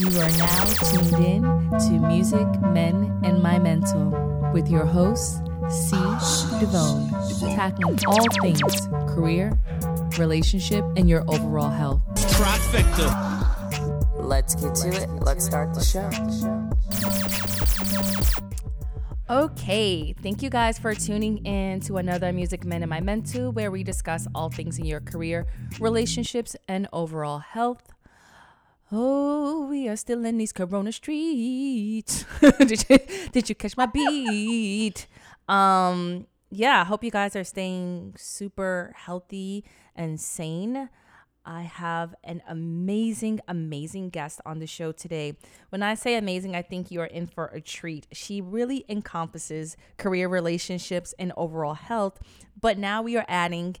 You are now tuned in to Music, Men, and My Mental with your host, C. Devone, tackling all things career, relationship, and your overall health. Trifecta. Let's get to it. Let's start the show. Okay, thank you guys for tuning in to another Music Men and My Mental, where we discuss all things in your career, relationships, and overall health. Oh, we are still in these Corona streets. did, you, did you catch my beat? Um, yeah, I hope you guys are staying super healthy and sane. I have an amazing, amazing guest on the show today. When I say amazing, I think you are in for a treat. She really encompasses career relationships and overall health, but now we are adding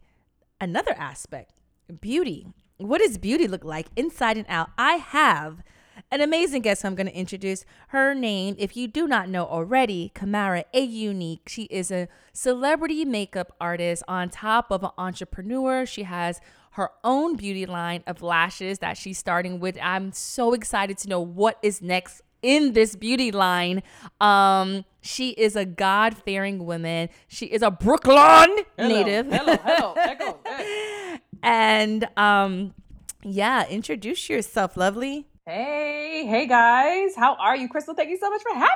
another aspect beauty. What does beauty look like inside and out? I have an amazing guest I'm going to introduce. Her name, if you do not know already, Camara Aunique. She is a celebrity makeup artist on top of an entrepreneur. She has her own beauty line of lashes that she's starting with. I'm so excited to know what is next in this beauty line. Um, she is a God fearing woman. She is a Brooklyn hello, native. Hello, hello, echo. and um, yeah, introduce yourself, lovely. hey, hey guys, how are you, Crystal? Thank you so much for having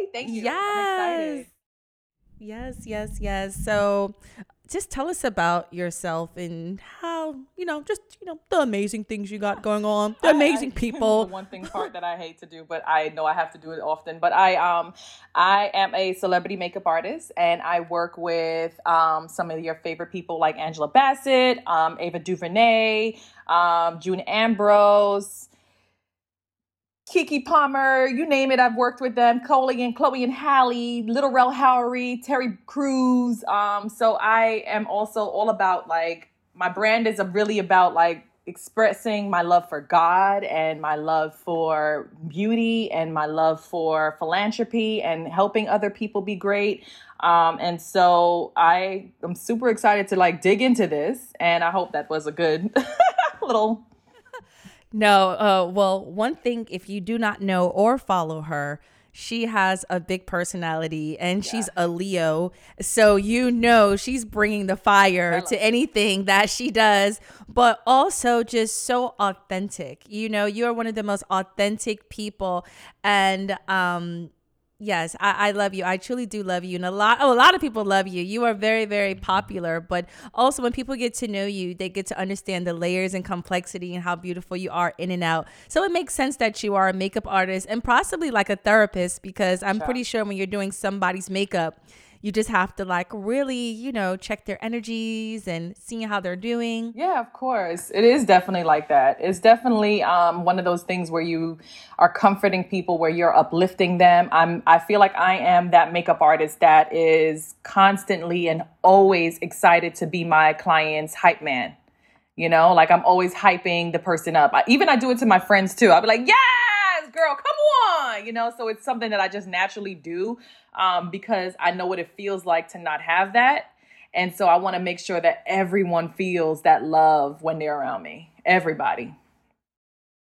me. Thank you. I'm Yes. excited. Yes, yes, yes. So just tell us about yourself and how, you know, just, you know, the amazing things you got going on, the I- amazing I- people. the one thing part that I hate to do, but I know I have to do it often. But I um I am a celebrity makeup artist, and I work with um some of your favorite people like Angela Bassett, um Ava DuVernay, um June Ambrose. Keke Palmer, you name it, I've worked with them. Coley and Chloe and Halle, Lil Rel Howery, Terry Crews. Um, so I am also all about like my brand is really about like expressing my love for God and my love for beauty and my love for philanthropy and helping other people be great. Um, and so I am super excited to like dig into this, and I hope that was a good little No, uh, well, one thing, if you do not know or follow her, she has a big personality and she's a Leo. So you know she's bringing the fire to anything that she does, but also just so authentic. You know, you're one of the most authentic people. And, um, Yes, I, I love you. I truly do love you. And a lot oh, a lot of people love you. You are very, very popular. But also when people get to know you, they get to understand the layers and complexity and how beautiful you are in and out. So it makes sense that you are a makeup artist and possibly like a therapist because I'm pretty sure when you're doing somebody's makeup, you just have to like really, you know, check their energies and seeing how they're doing. Yeah, of course. It is definitely like that. It's definitely um, one of those things where you are comforting people, where you're uplifting them. I'm I feel like I am that makeup artist that is constantly and always excited to be my client's hype man. You know, like I'm always hyping the person up. I, even I do it to my friends too. I'll be like, "Yes, girl, come on!" You know, so it's something that I just naturally do um, because I know what it feels like to not have that. And so I want to make sure that everyone feels that love when they're around me. Everybody.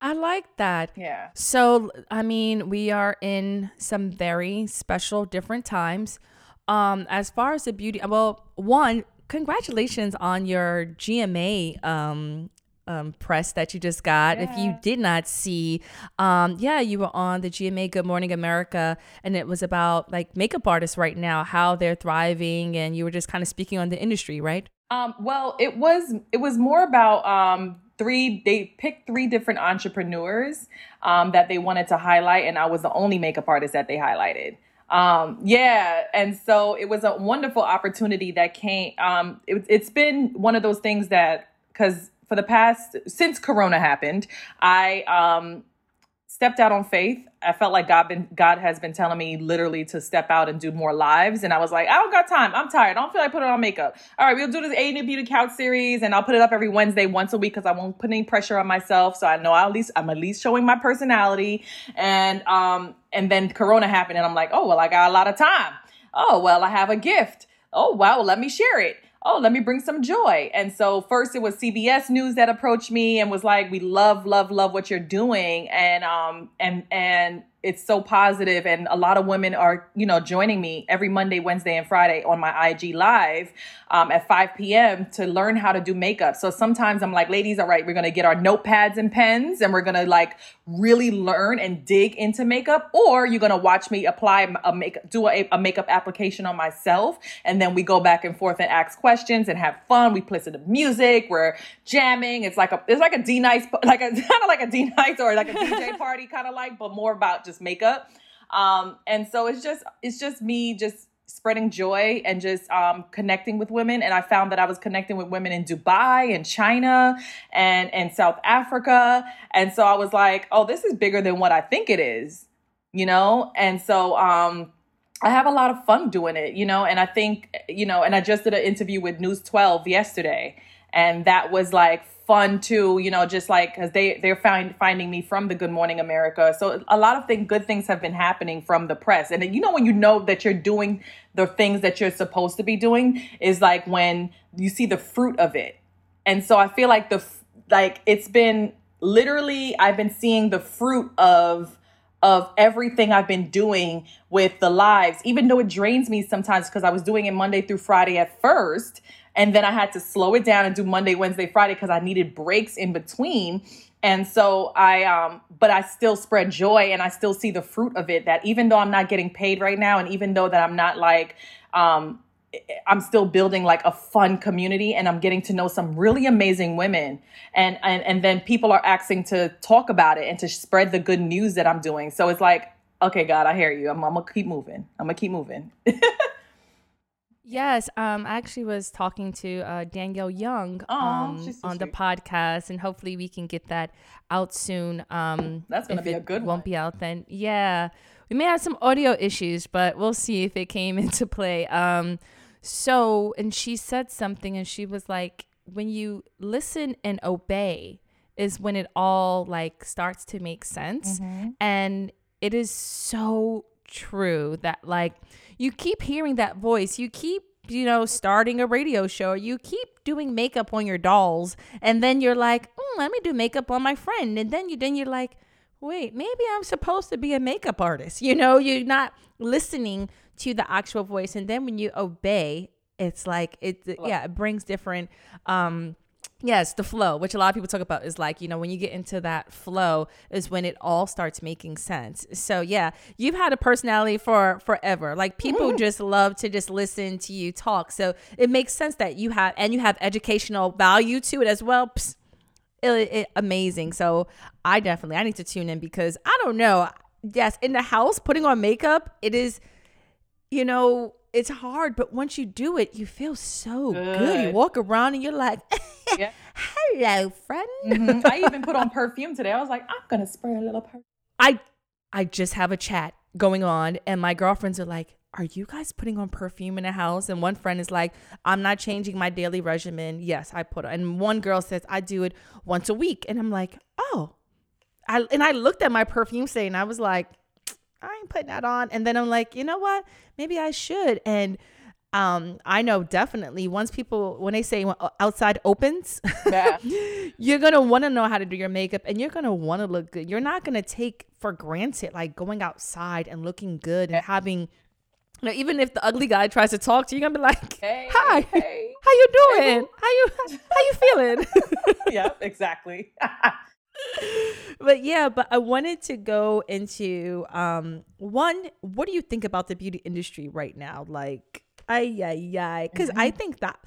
I like that. Yeah. So, I mean, we are in some very special, different times. Um, as far as the beauty, well, one, congratulations on your GMA um, um, press that you just got. If you did not see, um, yeah, you were on the GMA Good Morning America, and it was about like makeup artists right now, how they're thriving, and you were just kind of speaking on the industry, right? Um, well, it was it was more about um, three. They picked three different entrepreneurs um, that they wanted to highlight, and I was the only makeup artist that they highlighted. Um, yeah, and so it was a wonderful opportunity that came. Um, it, it's been one of those things that because for the past since Corona happened, I um, stepped out on faith. I felt like God been God has been telling me literally to step out and do more lives, and I was like, I don't got time. I'm tired. I don't feel like putting on makeup. All right, we'll do this A and Beauty Couch series, and I'll put it up every Wednesday, once a week, because I won't put any pressure on myself. So I know I at least I'm at least showing my personality, and um, and then Corona happened, and I'm like, oh well, I got a lot of time. Oh well, I have a gift. Oh wow, well, let me share it. Oh, let me bring some joy. And so first it was CBS News that approached me and was like, we love, love, love what you're doing. And, um, and, and, it's so positive and a lot of women are you know joining me every monday wednesday and friday on my ig live um, at 5 p.m to learn how to do makeup. So sometimes i'm like ladies all right we're gonna get our notepads and pens and we're gonna like really learn and dig into makeup or you're gonna watch me apply a make do a, a makeup application on myself and then we go back and forth and ask questions and have fun. We play some music. We're jamming. It's like a it's like a D-Nice like a kind of like a D-Nice or like a dj party kind of like but more about just just makeup. Um, and so it's just it's just me just spreading joy and just um, connecting with women. And I found that I was connecting with women in Dubai and China and and South Africa. And so I was like, oh, this is bigger than what I think it is, you know. And so um, I have a lot of fun doing it, you know. And I think you know, and I just did an interview with News 12 yesterday, and that was like fun too, you know, just like because they they're find, finding me from the Good Morning America. So a lot of thing, good things have been happening from the press. And you know when you know that you're doing the things that you're supposed to be doing is like when you see the fruit of it. And so I feel like the like it's been literally I've been seeing the fruit of of everything I've been doing with the lives, even though it drains me sometimes because I was doing it Monday through Friday at first. And then I had to slow it down and do Monday, Wednesday, Friday because I needed breaks in between. And so I, um, but I still spread joy and I still see the fruit of it that even though I'm not getting paid right now, and even though that I'm not like, um, I'm still building like a fun community and I'm getting to know some really amazing women. And, and, and then people are asking to talk about it and to spread the good news that I'm doing. So it's like, okay, God, I hear you. I'm, I'm gonna keep moving. I'm gonna keep moving. Yes, um, I actually was talking to uh, Danielle Young um, so on the podcast, and hopefully we can get that out soon. Um, That's gonna be a good. Won't one. be out then. Yeah, we may have some audio issues, but we'll see if it came into play. Um, so, and she said something, and she was like, "When you listen and obey, is when it all like starts to make sense," mm-hmm. and it is so true that like you keep hearing that voice. You keep, you know, starting a radio show. You keep doing makeup on your dolls, and then you're like, mm, let me do makeup on my friend, and then you then you're like, wait, maybe I'm supposed to be a makeup artist. You know, you're not listening to the actual voice, and then when you obey, it's like it, yeah, it brings different um Yes, the flow, which a lot of people talk about, is like, you know, when you get into that flow is when it all starts making sense. So yeah, you've had a personality for forever. Like people mm-hmm. just love to just listen to you talk. So it makes sense that you have and you have educational value to it as well. Psst, it, it, amazing. So I definitely I need to tune in because I don't know. Yes, in the house putting on makeup, it is, you know, it's hard, but once you do it, you feel so good. good. You walk around and you're like, yeah. "Hello, friend." Mm-hmm. I even put on perfume today. I was like, "I'm gonna spray a little perfume." I I just have a chat going on, and my girlfriends are like, "Are you guys putting on perfume in the house?" And one friend is like, "I'm not changing my daily regimen." Yes, I put on. And one girl says, "I do it once a week," and I'm like, "Oh." I and I looked at my perfume and I was like I ain't putting that on. And then I'm like, you know what? Maybe I should. And um, I know definitely once people when they say outside opens, yeah. you're gonna want to know how to do your makeup and you're gonna want to look good. You're not gonna take for granted like going outside and looking good and having. You know, even if the ugly guy tries to talk to you, you're gonna be like, hey, "Hi, hey. how you doing? Hey. How you how you feeling?" yeah, exactly but yeah, but I wanted to go into um one, what do you think about the beauty industry right now? Like, ay ay ay, because mm-hmm. I think that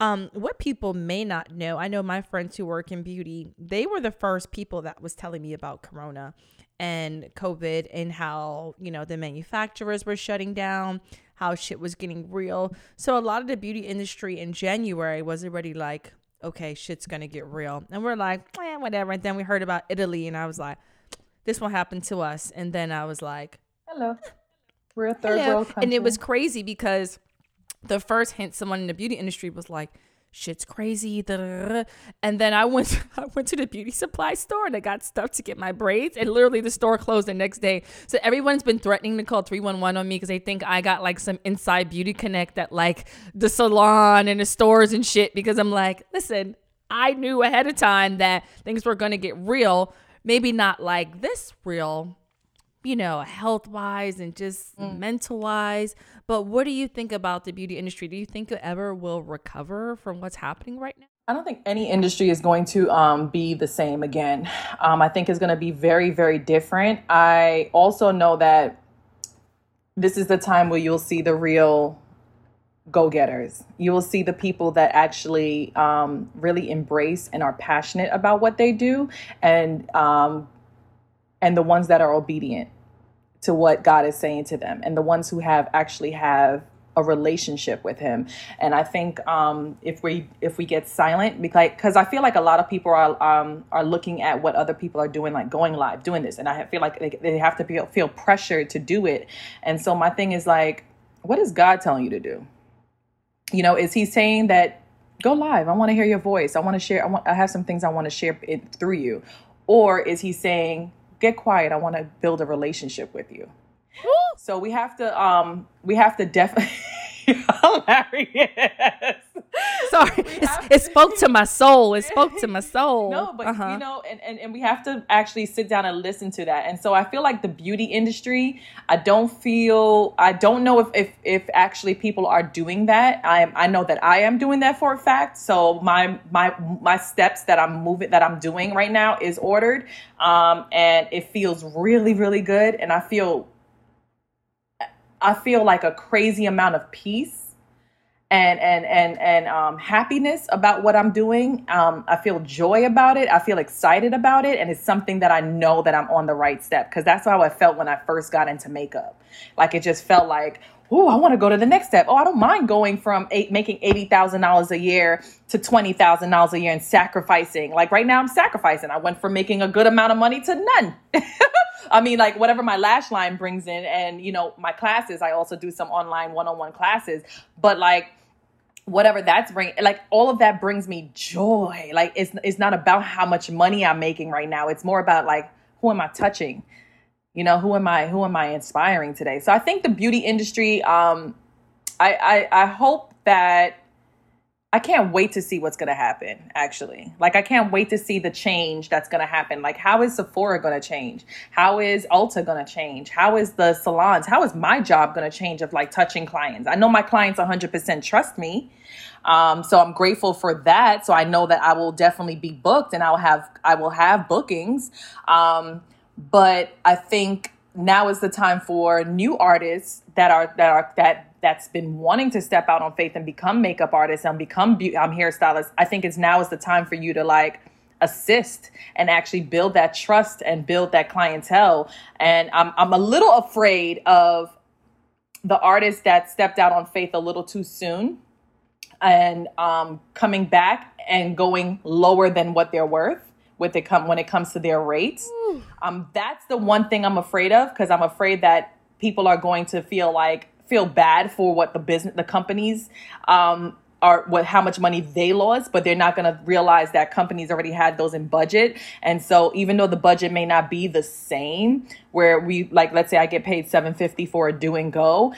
um what people may not know, I know my friends who work in beauty, they were the first people that was telling me about corona and COVID and how, you know, the manufacturers were shutting down, how shit was getting real. So a lot of the beauty industry in January was already like, okay, shit's gonna get real. And we're like, eh, whatever. And then we heard about Italy, and I was like, this won't happen to us. And then I was like, hello, we're a third hello. world country. And it was crazy because the first hint someone in the beauty industry was like, shit's crazy. And then I went I went to the beauty supply store and I got stuff to get my braids. And literally the store closed the next day. So everyone's been threatening to call 311 on me because they think I got like some inside beauty connect at like the salon and the stores and shit. Because I'm like, listen, I knew ahead of time that things were gonna get real. Maybe not like this real, you know, health wise and just mm. mental wise. But what do you think about the beauty industry? Do you think it ever will recover from what's happening right now? I don't think any industry is going to um, be the same again. Um, I think it's going to be very, very different. I also know that this is the time where you'll see the real go getters. You will see the people that actually um, really embrace and are passionate about what they do, and um, and the ones that are obedient to what God is saying to them and the ones who have actually have a relationship with him. And i think um, if we if we get silent because i feel like a lot of people are um, are looking at what other people are doing like going live doing this. And i feel like they, they have to feel, feel pressured to do it. And so my thing is like what is god telling you to do? You know is he saying that go live. I want to hear your voice. I want to share i want i have some things i want to share it through you. Or is he saying get quiet. I want to build a relationship with you. So we have to um we have to definitely hilarious. Sorry, it spoke to my soul. It spoke to my soul. No, but uh-huh. you know, and, and, and we have to actually sit down and listen to that. And so I feel like the beauty industry, I don't feel, I don't know if if, if actually people are doing that. I am, I know that I am doing that for a fact. So my my my steps that I'm moving, that I'm doing right now is ordered, um, and it feels really really good, and I feel I feel like a crazy amount of peace and and and and um, happiness about what I'm doing. Um, I feel joy about it. I feel excited about it, and it's something that I know that I'm on the right step because that's how I felt when I first got into makeup. Like it just felt like, oh, I want to go to the next step. Oh, I don't mind going from eight, making eighty thousand dollars a year to twenty thousand dollars a year and sacrificing. Like right now, I'm sacrificing. I went from making a good amount of money to none. I mean, like whatever my lash line brings in, and you know, my classes. I also do some online one-on-one classes, but like whatever that's bringing like all of that brings me joy like it's it's not about how much money i'm making right now it's more about like who am i touching you know who am i who am i inspiring today so i think the beauty industry um i i, I hope that I can't wait to see what's going to happen, actually. Like, I can't wait to see the change that's going to happen. Like, how is Sephora going to change? How is Ulta going to change? How is the salons? How is my job going to change of like touching clients? I know my clients 100% trust me. Um, so I'm grateful for that. So I know that I will definitely be booked and I'll have, I will have bookings. Um, but I think now is the time for new artists that are, that are, that that's been wanting to step out on faith and become makeup artists and become be- um, hairstylists, I think it's now is the time for you to like assist and actually build that trust and build that clientele. And I'm I'm a little afraid of the artists that stepped out on faith a little too soon and um, coming back and going lower than what they're worth with it come when it comes to their rates. Um, that's the one thing I'm afraid of because I'm afraid that people are going to feel like feel bad for what the business, the companies, um, are what how much money they lost, but they're not going to realize that companies already had those in budget. And so even though the budget may not be the same, where we like let's say I get paid 750 for a do and go,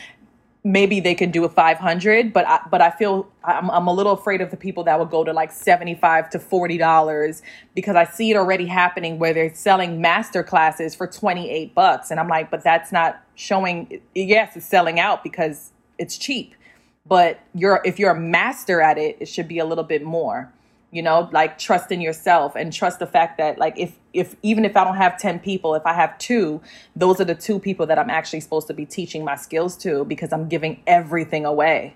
maybe they can do a 500 but I, but I feel I'm, I'm a little afraid of the people that would go to like 75 to 40 dollars because I see it already happening where they're selling master classes for 28 bucks. And I'm like but that's not showing yes it's selling out because it's cheap but you're if you're a master at it it should be a little bit more you know like trust in yourself and trust the fact that like if if even if i don't have 10 people if i have two those are the two people that i'm actually supposed to be teaching my skills to because i'm giving everything away.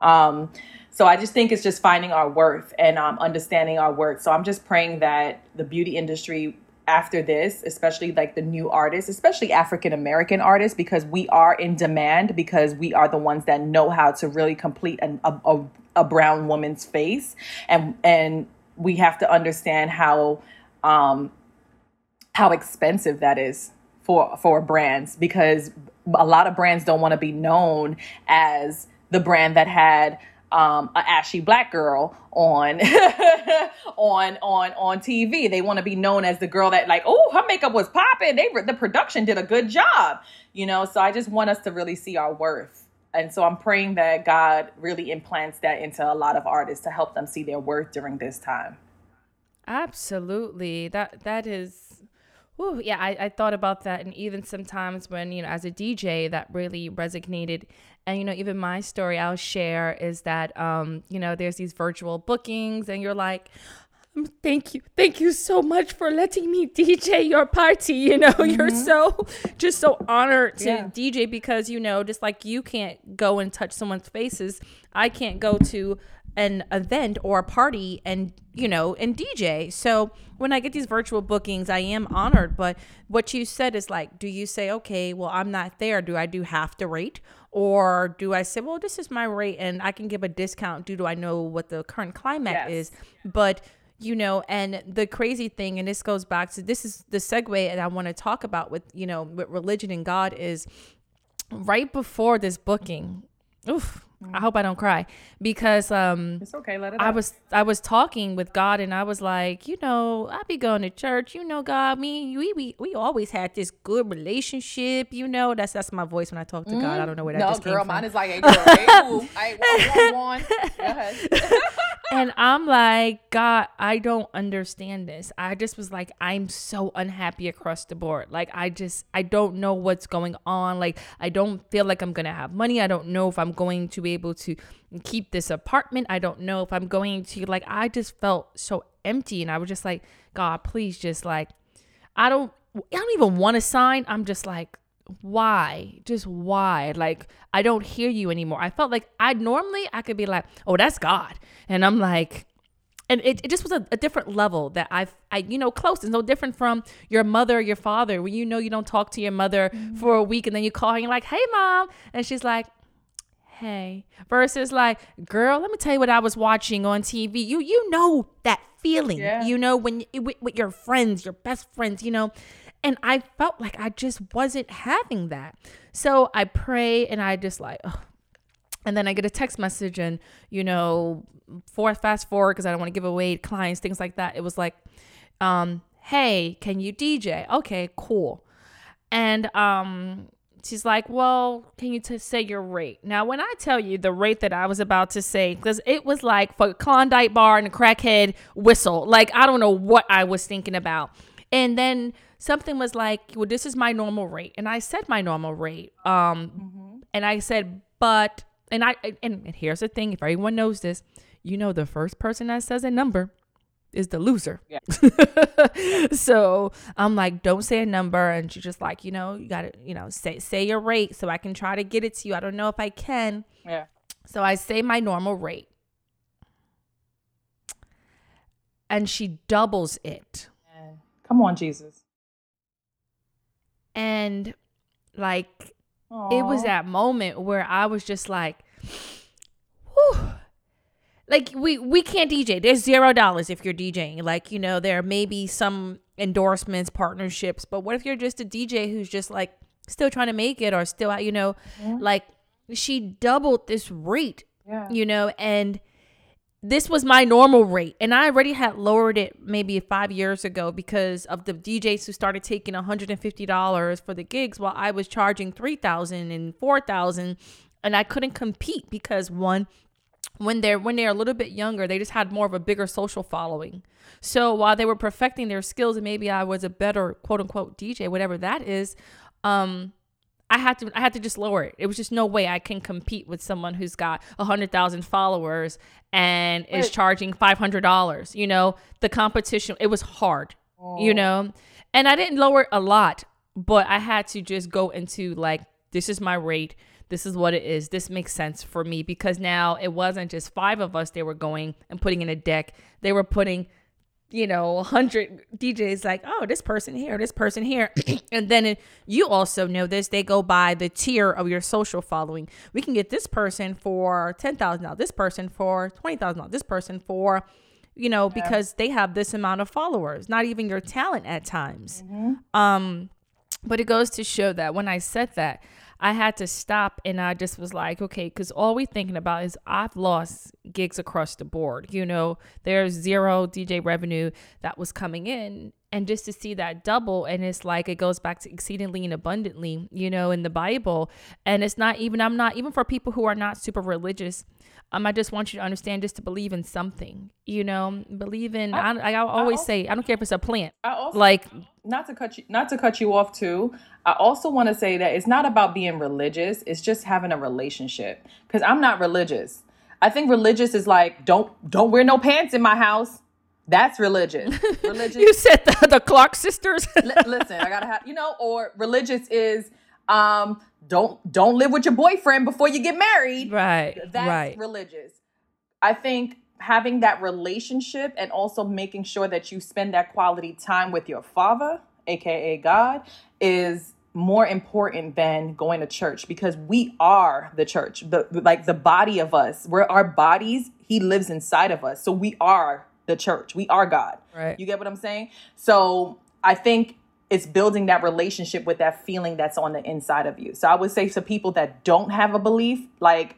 Um so i just think it's just finding our worth and um, understanding our worth. So i'm just praying that the beauty industry after this, especially like the new artists, especially African American artists, because we are in demand because we are the ones that know how to really complete an, a, a, a brown woman's face. And and we have to understand how um how expensive that is for for brands because a lot of brands don't want to be known as the brand that had um, a ashy black girl on on on on TV. They want to be known as the girl that like, oh, her makeup was popping. They the production did a good job, you know. So I just want us to really see our worth, and so I'm praying that God really implants that into a lot of artists to help them see their worth during this time. Absolutely, that that is. Ooh, yeah, I, I thought about that, and even sometimes when you know, as a DJ, that really resonated and you know even my story i'll share is that um you know there's these virtual bookings and you're like um, thank you thank you so much for letting me dj your party you know mm-hmm. you're so just so honored to yeah. dj because you know just like you can't go and touch someone's faces i can't go to an event or a party and you know and DJ. So when I get these virtual bookings, I am honored. But what you said is like, do you say, okay, well I'm not there. Do I do half the rate, or do I say, well this is my rate and I can give a discount due to I know what the current climate yes. is, but you know and the crazy thing and this goes back to this is the segue that i want to talk about with you know with religion and god is right before this booking oof I hope I don't cry because um it's okay. Let it. I out. was I was talking with God and I was like, you know, I be going to church. You know, God, me, we we we always had this good relationship. You know, that's that's my voice when I talk to God. I don't know where that no, just girl, came mine is like, hey, girl, hey, hey, one, one, and I'm like, God, I don't understand this. I just was like, I'm so unhappy across the board. Like, I just I don't know what's going on. Like, I don't feel like I'm gonna have money. I don't know if I'm going to be able to keep this apartment. I don't know if I'm going to like I just felt so empty and I was just like, God, please just like I don't I don't even want to sign. I'm just like why just why like i don't hear you anymore i felt like i normally i could be like oh that's god and i'm like and it, it just was a, a different level that I've, I, you know, close. It's no different from your mother or your father when you know you don't talk to your mother mm-hmm. for a week and then you call her and you're like, hey, mom. And she's like, hey versus like girl let me tell you what i was watching on tv you you know that feeling yeah. you know when with, with your friends your best friends you know and i felt like i just wasn't having that so i pray and i just like ugh. and then i get a text message and you know for fast forward because i don't want to give away clients things like that it was like um hey can you dj okay cool and um she's like, Well, can you t- say your rate? Now, when I tell you the rate that I was about to say, because it was like for Klondike bar and a crackhead whistle, like I don't know what I was thinking about. And then something was like, Well, this is my normal rate. And I said my normal rate. Um, mm-hmm. And I said, But, and I, and, and here's the thing if everyone knows this, you know, the first person that says a number is the loser. Yeah. so I'm like, don't say a number. And she's just like, you know, you gotta, you know, say say your rate so I can try to get it to you. I don't know if I can. Yeah. So I say my normal rate. And she doubles it. Come on, Jesus. And like Aww. it was that moment where I was just like, whew like we we can't DJ. There's zero dollars if you're DJing. Like you know there may be some endorsements, partnerships, but what if you're just a DJ who's just like still trying to make it or still you know yeah. like she doubled this rate. Yeah. You know and this was my normal rate and i already had lowered it maybe five years ago because of the djs who started taking $150 for the gigs while i was charging $3000 and $4000 and i couldn't compete because one when they're when they're a little bit younger they just had more of a bigger social following. So while they were perfecting their skills and maybe i was a better quote unquote dj whatever that is um i had to i had to just lower it it was just no way i can compete with someone who's got a hundred thousand followers and is charging five hundred dollars you know the competition it was hard oh. you know and i didn't lower it a lot but i had to just go into like this is my rate this is what it is. This makes sense for me because now it wasn't just five of us they were going and putting in a deck. They were putting, you know, 100 DJs like, oh, this person here, this person here. and then it, you also know this, they go by the tier of your social following. We can get this person for $10,000, this person for $20,000, this person for you know, yeah. because they have this amount of followers, not even your talent at times. Mm-hmm. Um, but it goes to show that when I said that, I had to stop and I just was like, okay, because all we're thinking about is I've lost gigs across the board. You know, there's zero DJ revenue that was coming in. And just to see that double, and it's like it goes back to exceedingly and abundantly, you know, in the Bible. And it's not even, I'm not, even for people who are not super religious, um, I just want you to understand just to believe in something, you know, believe in, I, I, I always also- say, I don't care if it's a plant. I also Like, not to cut you not to cut you off too i also want to say that it's not about being religious it's just having a relationship. Because i'm not religious. I think religious is like don't don't wear no pants in my house. That's religious. Religious you said the, the Clark sisters. li- listen i gotta have you know or religious is um don't don't live with your boyfriend before you get married right, that's right. religious. I think having that relationship and also making sure that you spend that quality time with your father, aka God, is more important than going to church because we are the church. The like the body of us. We're our bodies, he lives inside of us. So we are the church. We are God. Right. You get what I'm saying? So I think it's building that relationship with that feeling that's on the inside of you. So I would say to people that don't have a belief, like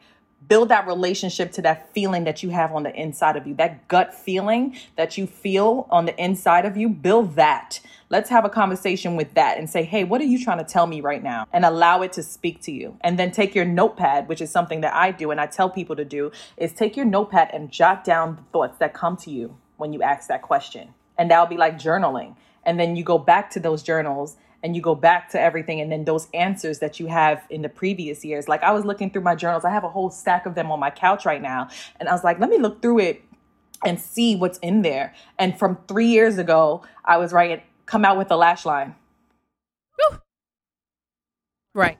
build that relationship to that feeling that you have on the inside of you, that gut feeling that you feel on the inside of you, build that. Let's have a conversation with that and say, hey, what are you trying to tell me right now? And allow it to speak to you. And then take your notepad, which is something that I do and I tell people to do, is take your notepad and jot down the thoughts that come to you when you ask that question. And that'll be like journaling. And then you go back to those journals and you go back to everything and then those answers that you have in the previous years. Like I was looking through my journals. I have a whole stack of them on my couch right now. And I was like, let me look through it and see what's in there. And from three years ago, I was writing, come out with a lash line. Right.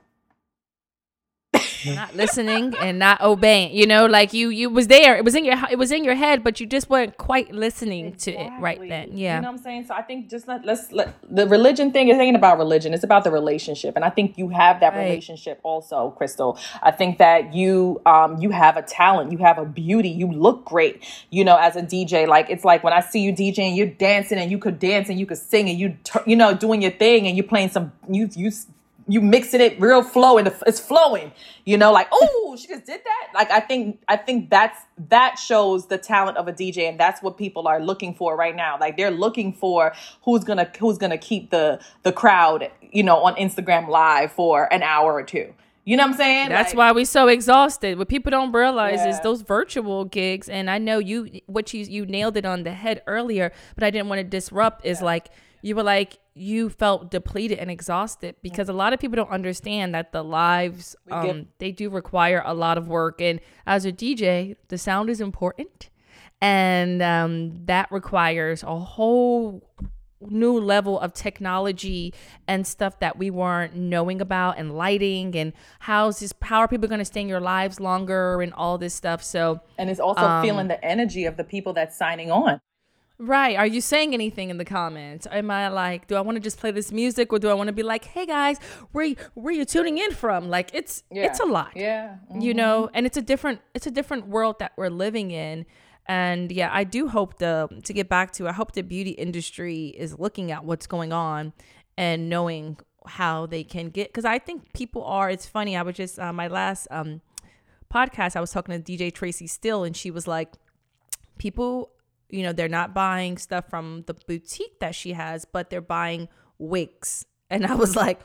Not listening and not obeying. You know, like you you was there. It was in your it was in your head, but you just weren't quite listening to it right then. Yeah, You know what I'm saying? So I think just let, let's let the religion thing is ain't about religion. It's about the relationship. And I think you have that Right. relationship also, Crystal. I think that you um you have a talent, you have a beauty, you look great, you know, as a DJ. Like it's like when I see you DJing, you're dancing and you could dance and you could sing and you you know, doing your thing and you're playing some you you you mixing it real flow and it's flowing you know like oh she just did that. Like i think i think that's that shows the talent of a dj and that's what people are looking for right now. Like they're looking for who's gonna who's gonna keep the the crowd you know on instagram live for an hour or two. You know what i'm saying? That's Like, why we're so exhausted. What people don't realize is those virtual gigs, and I know you what you you nailed it on the head earlier, but I didn't want to disrupt. Is like you were like you felt depleted and exhausted because a lot of people don't understand that the lives um they do require a lot of work, and as a DJ, the sound is important, and um that requires a whole new level of technology and stuff that we weren't knowing about and lighting and how's this how are people going to stay in your lives longer and all this stuff. So and it's also Um, feeling the energy of the people that's signing on right. Are you saying anything in the comments? Am i like do i want to just play this music or do i want to be like hey guys where where you tuning in from? Like it's it's a lot. Yeah. You know? And it's a different it's a different world that we're living in. And yeah i do hope the to get back to i hope the beauty industry is looking at what's going on and knowing how they can get because i think people are it's funny i was just uh, my last um podcast i was talking to dj tracy still and she was like people you know they're not buying stuff from the boutique that she has but they're buying wigs. And i was like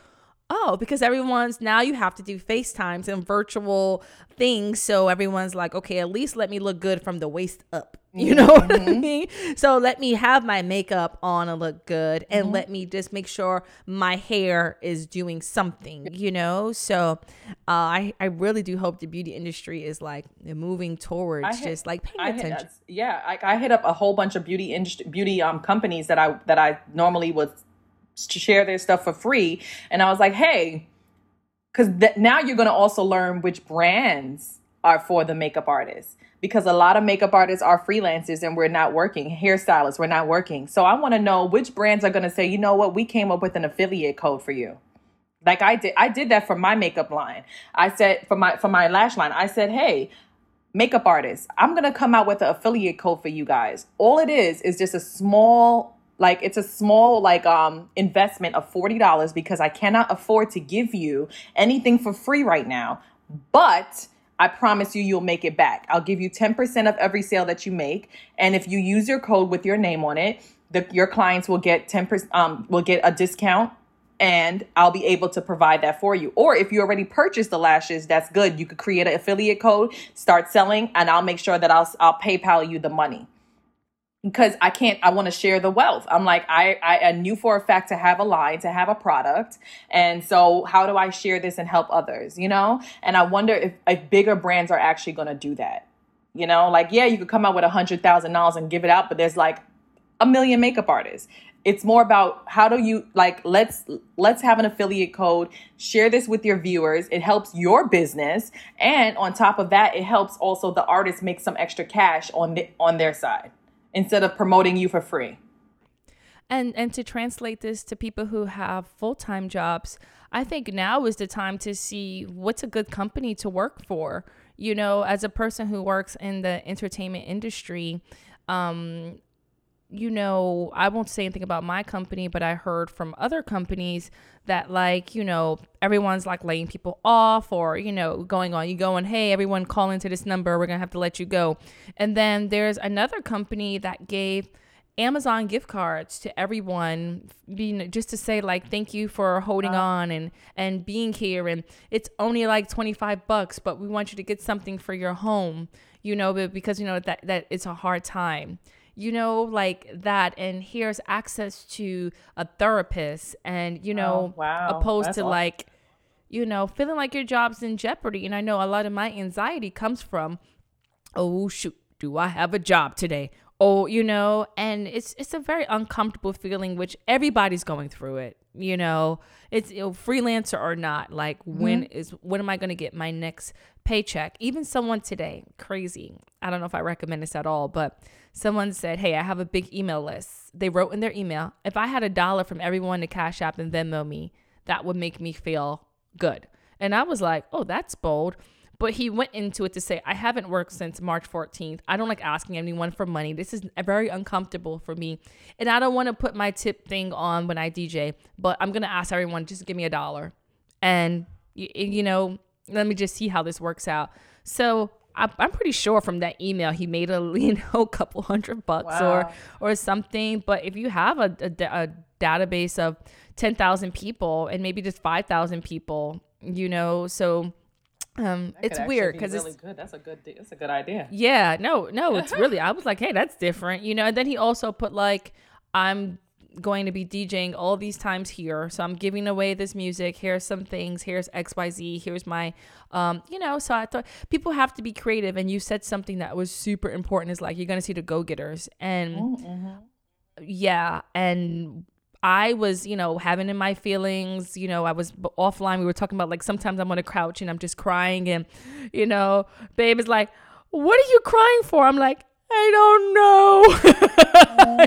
oh because everyone's now you have to do facetimes and virtual things. So everyone's like okay at least let me look good from the waist up you know what i mean? So let me have my makeup on and look good and let me just make sure my hair is doing something you know? So uh, i i really do hope the beauty industry is like moving towards hit- just like paying I hit, attention. yeah, I, I hit up a whole bunch of beauty industry, beauty um companies that I that I normally would share their stuff for free, and I was like, hey, because th- now you're gonna also learn which brands are for the makeup artists because a lot of makeup artists are freelancers and we're not working hairstylists we're not working so i want to know which brands are going to say you know what we came up with an affiliate code for you like I did I did that for my makeup line. I said for my for my lash line, I said, "Hey, makeup artists, I'm going to come out with an affiliate code for you guys. All it is is just a small like it's a small like um investment of $40 because I cannot afford to give you anything for free right now. But I promise you, you'll make it back. I'll give you 10% of every sale that you make. And if you use your code with your name on it, the, your clients will get 10% um, will get a discount and I'll be able to provide that for you. Or if you already purchased the lashes, that's good. You could create an affiliate code, start selling, and I'll make sure that I'll I'll PayPal you the money because I can't, I want to share the wealth. I'm like, I, I, I, knew for a fact to have a line, to have a product. And so how do I share this and help others, you know? And I wonder if, if bigger brands are actually going to do that. You know, like, yeah, you could come out with a hundred thousand dollars and give it out, but there's like a million makeup artists. It's more about how do you like let's let's have an affiliate code, share this with your viewers. It helps your business, and on top of that, it helps also the artists make some extra cash on the, on their side instead of promoting you for free. And and to translate this to people who have full-time jobs, I think now is the time to see what's a good company to work for. You know, as a person who works in the entertainment industry, um, you know, I won't say anything about my company, but I heard from other companies that, like, you know, everyone's like laying people off or, you know, going on. You going, hey, everyone call into this number. We're going to have to let you go. And then there's another company that gave Amazon gift cards to everyone, being just to say like thank you for holding wow. on and and being here. And it's only like twenty five bucks, but we want you to get something for your home, you know, because you know that that it's a hard time you know, like that. And here's access to a therapist, and you know, oh, wow. opposed That's to awesome. like, you know, feeling like your job's in jeopardy. And I know a lot of my anxiety comes from, oh shoot, do I have a job today? Oh, you know, and it's it's a very uncomfortable feeling, which everybody's going through it. You know, it's you know, freelancer or not. Like, mm-hmm. when is when am I going to get my next paycheck? Even someone today, crazy. I don't know if I recommend this at all, but someone said, Hey, I have a big email list. They wrote in their email, if I had a dollar from everyone to Cash App and Venmo me, that would make me feel good. And I was like, Oh, that's bold. But he went into it to say, I haven't worked since March 14th. I don't like asking anyone for money. This is very uncomfortable for me. And I don't want to put my tip thing on when I DJ, but I'm going to ask everyone just give me a dollar. And, you, you know, let me just see how this works out. So I, am pretty sure from that email he made a you know a couple hundred bucks wow. or or something. But if you have a, a, a database of ten thousand people and maybe just five thousand people, you know, so um it's weird because be really it's good that's a good that's a good idea yeah no no it's really i was like hey that's different you know and then he also put like i'm going to be DJing all these times here. So I'm giving away this music. Here's some things. Here's XYZ. Here's my, um, you know, so I thought people have to be creative. And you said something that was super important is like, you're going to see the go getters. And oh, mm-hmm. yeah. And I was, you know, having in my feelings, you know, I was offline. We were talking about like sometimes I'm on a couch and I'm just crying. And, you know, babe is like, what are you crying for? I'm like, I don't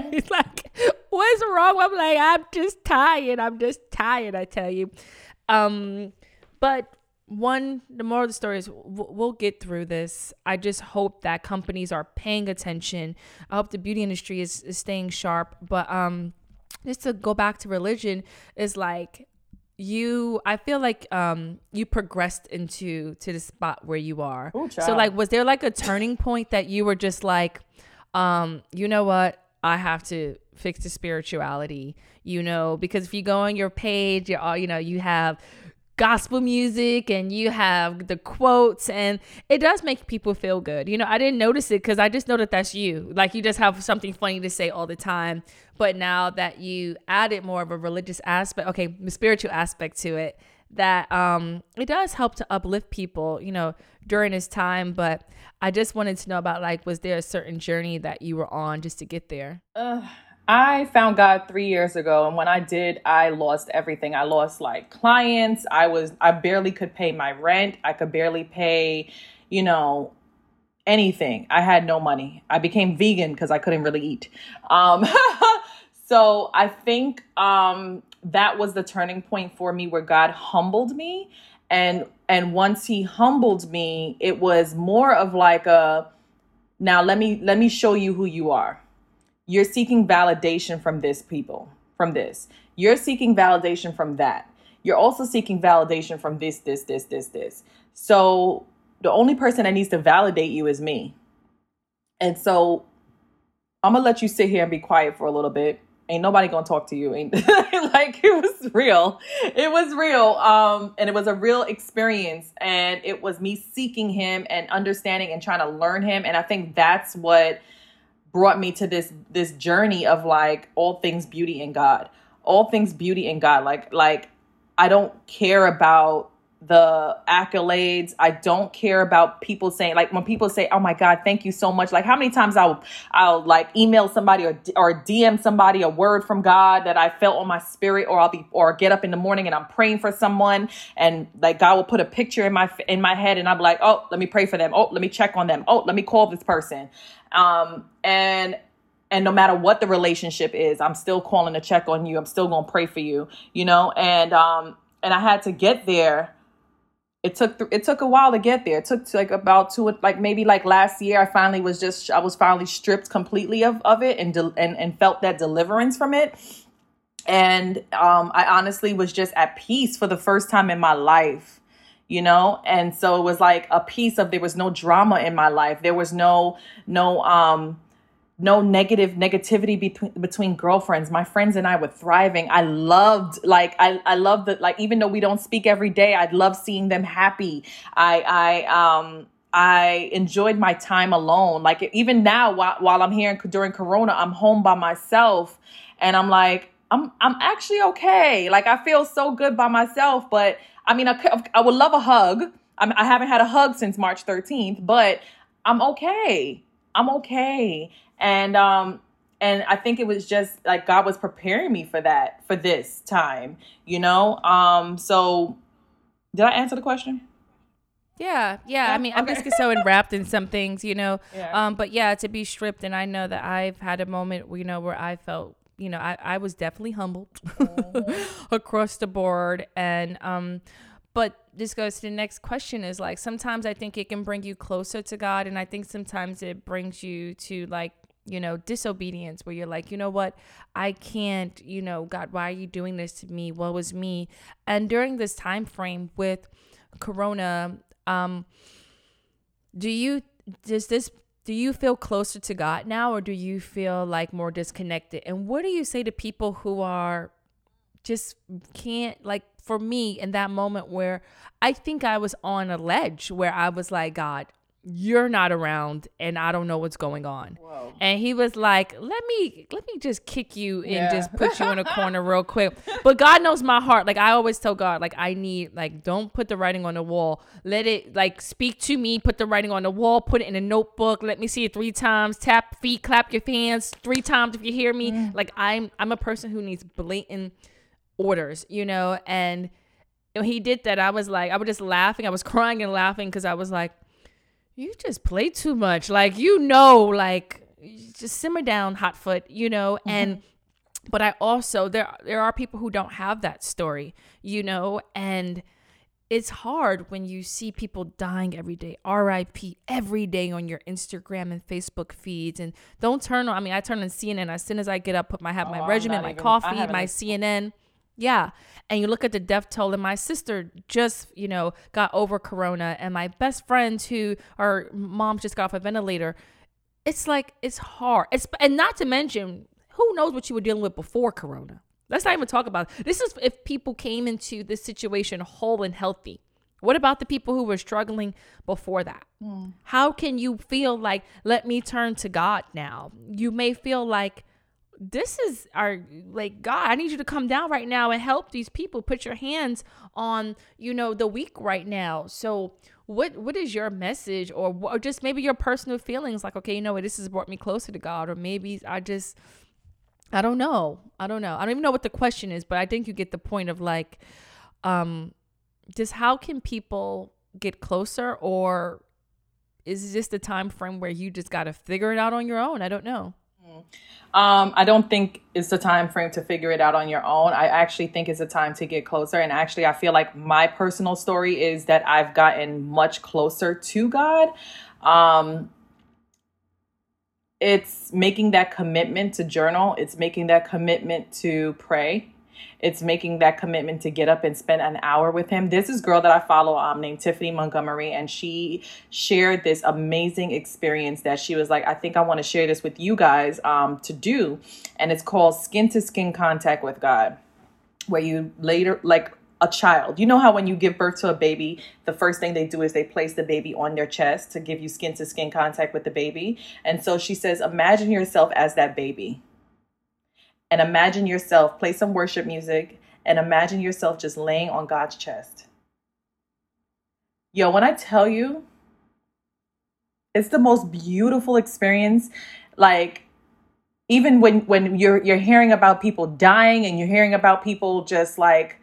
know. He's like, what's wrong? I'm like, I'm just tired. I'm just tired, I tell you. Um, but one, the moral of the story is we'll get through this. I just hope that companies are paying attention. I hope the beauty industry is, is staying sharp. But um, just to go back to religion, is like you i feel like um you progressed into to the spot where you are. Ooh, so like was there like a turning point that you were just like um you know what? I have to fix the spirituality you know? Because if you go on your page you're all you know you have gospel music and you have the quotes and it does make people feel good. You know, I didn't notice it cuz I just know that that's you. Like you just have something funny to say all the time. But now that you added more of a religious aspect, okay, the spiritual aspect to it, that um it does help to uplift people, you know, during this time, but I just wanted to know about like was there a certain journey that you were on just to get there? Uh I found God three years ago, and when I did, I lost everything. I lost like clients. I was, I barely could pay my rent. I could barely pay, you know, anything. I had no money. I became vegan because I couldn't really eat. Um, so I think um, that was the turning point for me where God humbled me, and and once He humbled me, it was more of like a, now let me let me show you who you are you're seeking validation from this people, from this. You're seeking validation from that. You're also seeking validation from this, this, this, this, this. So the only person that needs to validate you is me. And so I'm gonna let you sit here and be quiet for a little bit. Ain't nobody gonna talk to you. Ain't like it was real. It was real. Um, and it was a real experience. And it was me seeking him and understanding and trying to learn him. And I think that's what brought me to this this journey of like all things beauty in God. All things beauty in God. Like like I don't care about the accolades. I don't care about people saying like when people say, "Oh my God, thank you so much." Like how many times I'll I'll like email somebody or or DM somebody a word from God that I felt on my spirit, or I'll be or get up in the morning and I'm praying for someone, and like God will put a picture in my in my head, and I'm like, "Oh, let me pray for them. Oh, let me check on them. Oh, let me call this person." Um, and and no matter what the relationship is, I'm still calling to check on you. I'm still gonna pray for you, you know. And um, and I had to get there it took th- it took a while to get there. It took like about two like maybe like last year. I finally was just I was finally stripped completely of of it and de- and and felt that deliverance from it. And um, I honestly was just at peace for the first time in my life, you know. And so it was like a piece of there was no drama in my life. There was no no um no negative negativity between between girlfriends. My friends and I were thriving. I loved like I I loved that like even though we don't speak every day, I love seeing them happy. I I um I enjoyed my time alone. Like even now while while I'm here during corona, I'm home by myself and I'm like I'm I'm actually okay. Like I feel so good by myself, but I mean I I would love a hug. I'm, I haven't had a hug since March 13th, but I'm okay. I'm okay and um and i think it was just like god was preparing me for that for this time you know um so did i answer the question yeah, yeah. I mean, okay. I'm just so enwrapped in some things, you know. Yeah. Um, but yeah, to be stripped, and I know that I've had a moment, you know, where I felt, you know, I, I was definitely humbled mm-hmm. across the board, and um, but this goes to the next question: is like sometimes I think it can bring you closer to God, and I think sometimes it brings you to like you know, disobedience where you're like, you know what, I can't, you know, God, why are you doing this to me? What was me? And during this time frame with Corona, um, do you does this do you feel closer to God now or do you feel like more disconnected? And what do you say to people who are just can't like for me in that moment where I think I was on a ledge where I was like, God, you're not around and I don't know what's going on. Whoa. And he was like, let me let me just kick you and yeah. just put you in a corner real quick. But God knows my heart. Like I always tell God, like I need like don't put the writing on the wall. Let it like speak to me, put the writing on the wall, put it in a notebook, let me see it three times, tap feet, clap your hands three times if you hear me. Mm. Like I'm I'm a person who needs blatant orders, you know, and he did that, I was like, I was just laughing. I was crying and laughing because I was like, you just play too much. Like, you know, like just simmer down, hot foot, you know, mm-hmm. and but I also there there are people who don't have that story, you know, and it's hard when you see people dying every day, RIP every day on your Instagram and Facebook feeds. And don't turn on, I mean, I turn on CNN as soon as I get up, put my, have my oh, regimen, my even, coffee, my CNN. Yeah. And you look at the death toll, and my sister just, you know, got over corona, and my best friends who are moms just got off a ventilator. It's like it's hard. It's and not to mention, who knows what you were dealing with before corona. Let's not even talk about it. this. Is if people came into this situation whole and healthy. What about the people who were struggling before that? Mm. How can you feel like, let me turn to God now? You may feel like this is our like god i need you to come down right now and help these people. Put your hands on you know the weak right now. So what what is your message or, or just maybe your personal feelings? Like okay you know what this has brought me closer to god. Or maybe i just i don't know. I don't know. I don't even know what the question is but i think you get the point of like um just how can people get closer? Or is this the time frame where you just got to figure it out on your own? I don't know um, I don't think it's the time frame to figure it out on your own. I actually think it's a time to get closer. And actually, I feel like my personal story is that I've gotten much closer to God. Um, it's making that commitment to journal, it's making that commitment to pray. It's making that commitment to get up and spend an hour with him. This is girl that I follow um, named Tiffany Montgomery, and she shared this amazing experience that she was like, I think I want to share this with you guys um, to do. And it's called Skin to Skin Contact with God, where you later, like, a child. You know how when you give birth to a baby, the first thing they do is they place the baby on their chest to give you skin to skin contact with the baby. And so she says, imagine yourself as that baby and imagine yourself, play some worship music, and imagine yourself just laying on God's chest. Yo, when I tell you, it's the most beautiful experience. Like, even when when you're you're hearing about people dying and you're hearing about people just like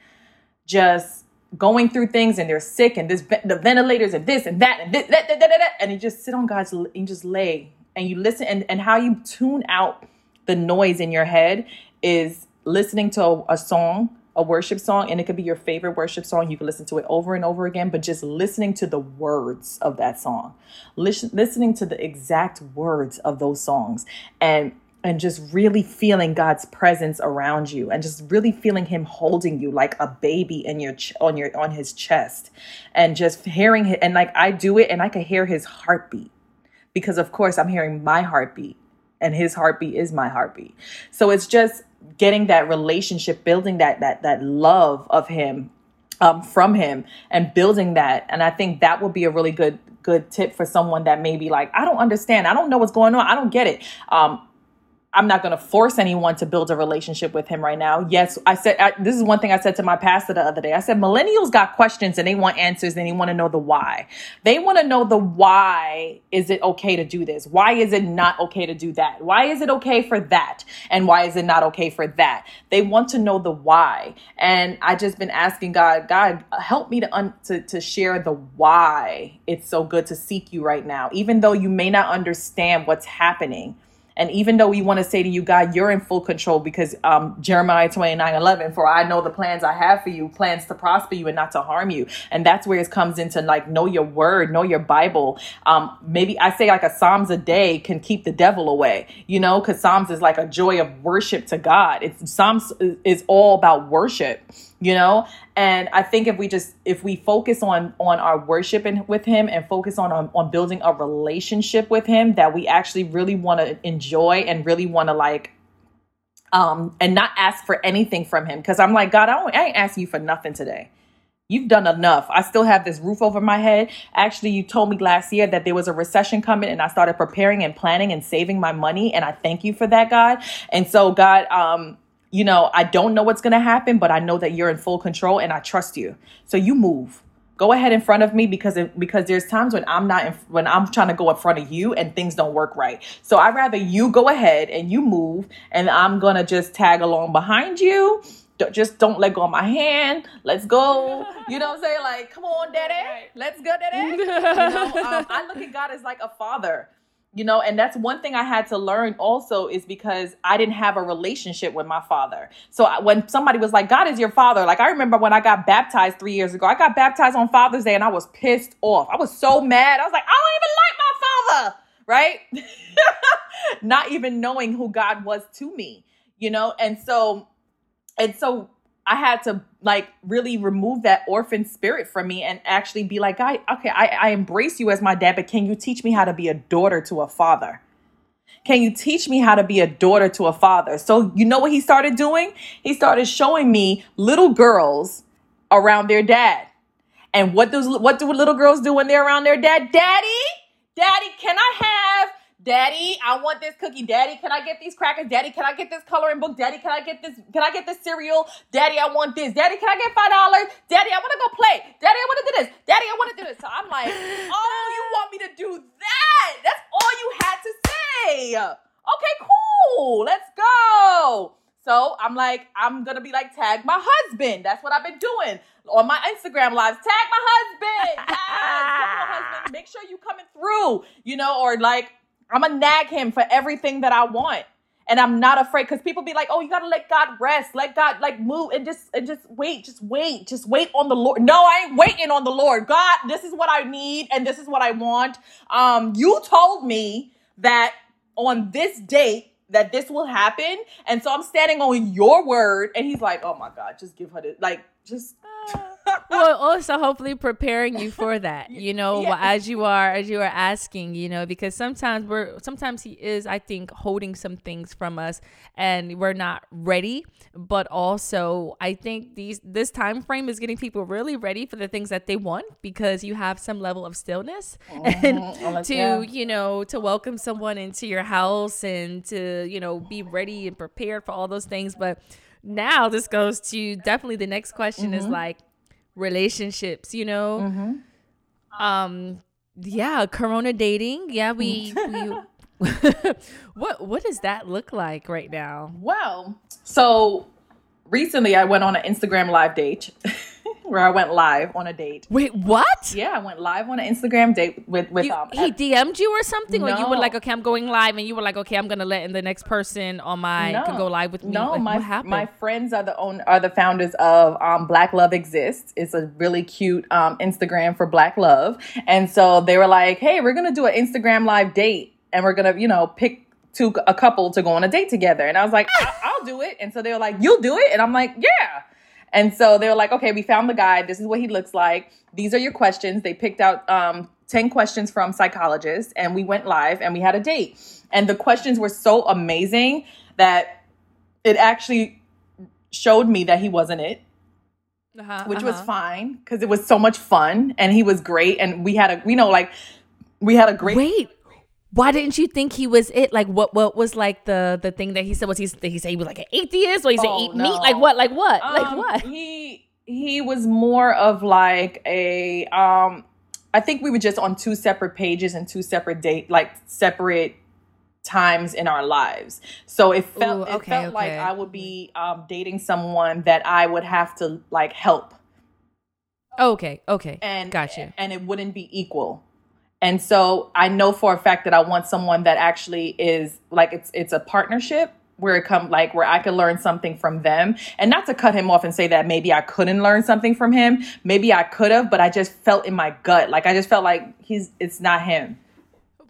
just going through things and they're sick and this the ventilators and this and that and this, that, that, that, that, and you just sit on God's and just lay and you listen and, and how you tune out the noise in your head is listening to a, a song a worship song and it could be your favorite worship song. You can listen to it over and over again but just listening to the words of that song. Listen, listening to the exact words of those songs and and just really feeling God's presence around you and just really feeling him holding you like a baby in your ch- on your on his chest and just hearing it and like I do it and I can hear his heartbeat because of course I'm hearing my heartbeat and his heartbeat is my heartbeat. So it's just getting that relationship, building that that that love of him um, from him, and building that. And I think that would be a really good good tip for someone that may be like, I don't understand, I don't know what's going on, I don't get it. Um, I'm not going to force anyone to build a relationship with him right now. Yes, I said I, this is one thing I said to my pastor the other day. I said millennials got questions and they want answers and they want to know the why. They want to know the why is it okay to do this? Why is it not okay to do that? Why is it okay for that? And why is it not okay for that? They want to know the why. And I just been asking God, God, help me to un- to to share the why it's so good to seek you right now, even though you may not understand what's happening and even though we want to say to you, God, you're in full control because um, Jeremiah 29 11, for I know the plans I have for you, plans to prosper you and not to harm you. And that's where it comes into like, know your word, know your Bible. Um, maybe I say like a Psalms a day can keep the devil away, you know, because Psalms is like a joy of worship to God. It's Psalms is all about worship you know and i think if we just if we focus on on our worship and with him and focus on, on building a relationship with him that we actually really want to enjoy and really want to like um and not ask for anything from him because i'm like god I, don't, I ain't asking you for nothing today You've done enough. I still have this roof over my head. Actually, you told me last year that there was a recession coming and I started preparing and planning and saving my money. And I thank you for that, God. And so, God, um, you know, I don't know what's going to happen, but I know that you're in full control and I trust you. So you move. Go ahead in front of me because it, because there's times when I'm not in, when I'm trying to go in front of you and things don't work right. So I rather you go ahead and you move and I'm going to just tag along behind you Don't, just don't let go of my hand. Let's go. You know what I'm saying? Like, come on, daddy. Let's go, daddy. You know, um, I look at God as like a father you know and that's one thing i had to learn also is because i didn't have a relationship with my father. So when somebody was like god is your father like i remember when i got baptized three years ago i got baptized on father's day and i was pissed off. I was so mad. I was like i don't even like my father right? Not even knowing who god was to me you know? And so and so I had to like really remove that orphan spirit from me and actually be like, I okay, I, I embrace you as my dad, but can you teach me how to be a daughter to a father? Can you teach me how to be a daughter to a father? So you know what he started doing? He started showing me little girls around their dad. And what does what do little girls do when they're around their dad? Daddy, daddy, can I have Daddy, I want this cookie. Daddy, can I get these crackers? Daddy, can I get this coloring book? Daddy, can I get this? Can I get this cereal? Daddy, I want this. Daddy, can I get five dollars? Daddy, I want to go play. Daddy, I want to do this. Daddy, I want to do this. So I'm like, oh, you want me to do that? That's all you had to say. Okay, cool. Let's go. So I'm like, I'm gonna be like, tag my husband. That's what I've been doing on my Instagram lives. Tag my husband. Come on, husband. Make sure you coming through. You know, or like I'm gonna nag him for everything that I want. And I'm not afraid because people be like, oh, you gotta let God rest, let God like move and just and just wait, just wait, just wait on the Lord. No, I ain't waiting on the Lord. God, this is what I need and this is what I want. Um, you told me that on this date that this will happen. And so I'm standing on your word. And he's like, oh my God, just give her this. Like, just. Well, also hopefully preparing you for that, you know, Yeah. as you are as you are asking, you know, because sometimes we're sometimes he is, I think, holding some things from us and we're not ready. But also, I think these this time frame is getting people really ready for the things that they want because you have some level of stillness and Unless- to yeah. you know to welcome someone into your house and to you know be ready and prepared for all those things. But now this goes to definitely the next question Mm-hmm. is like relationships you know? Um yeah corona dating. Yeah we we what what does that look like right now? Well, so recently I went on an Instagram live date where I went live on a date. wait what Yeah, I went live on an Instagram date with with you, um, he DM'd you or something, or you were like, "Okay, I'm going live," and you were like, "Okay, I'm gonna let in the next person on my can go live with me." No, Like, my what happened? my friends are the own are the founders of um, Black Love Exists. It's a really cute um, Instagram for Black Love, and so they were like, "Hey, we're gonna do an Instagram live date, and we're gonna you know pick." To a couple to go on a date together, and I was like, "I'll do it." And so they were like, "You'll do it," and I'm like, "Yeah." And so they were like, "Okay, we found the guy. This is what he looks like. These are your questions." They picked out um, ten questions from psychologists, and we went live and we had a date. And the questions were so amazing that it actually showed me that he wasn't it, Uh-huh, which was uh-huh. fine because it was so much fun and he was great and we had a you know like we had a great Wait, why didn't you think he was it? Like, what? What was like the the thing that he said? Was he did he say he was like an atheist, or he said Oh, eat no. meat? Like what? Like what? like Um, what? He he was more of like a um I think we were just on two separate pages and two separate date like separate times in our lives. So it felt Ooh, it okay, felt like. I would be um dating someone that I would have to like help Okay, okay, and got you. and it wouldn't be equal. And so I know for a fact that I want someone that actually is like it's it's a partnership where it come like where I could learn something from them and not to cut him off and say that maybe I couldn't learn something from him. Maybe I could have, but I just felt in my gut like I just felt like he's it's not him.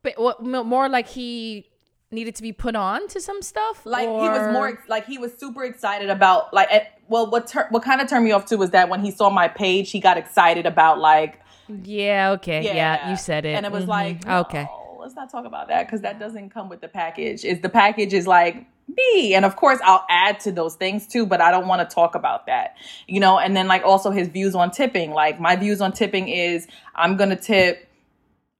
But? More like he needed to be put on to some stuff. Like he was more like he was super excited about like eh, well what tur- what kind of turned me off too was that when he saw my page he got excited about like Yeah. Okay. Yeah. you said it. And it was Mhm. like, okay. let's not talk about that because that doesn't come with the package. Is the package is like me, and of course I'll add to those things too, but I don't want to talk about that, you know. And then like also his views on tipping. Like my views on tipping is I'm gonna tip.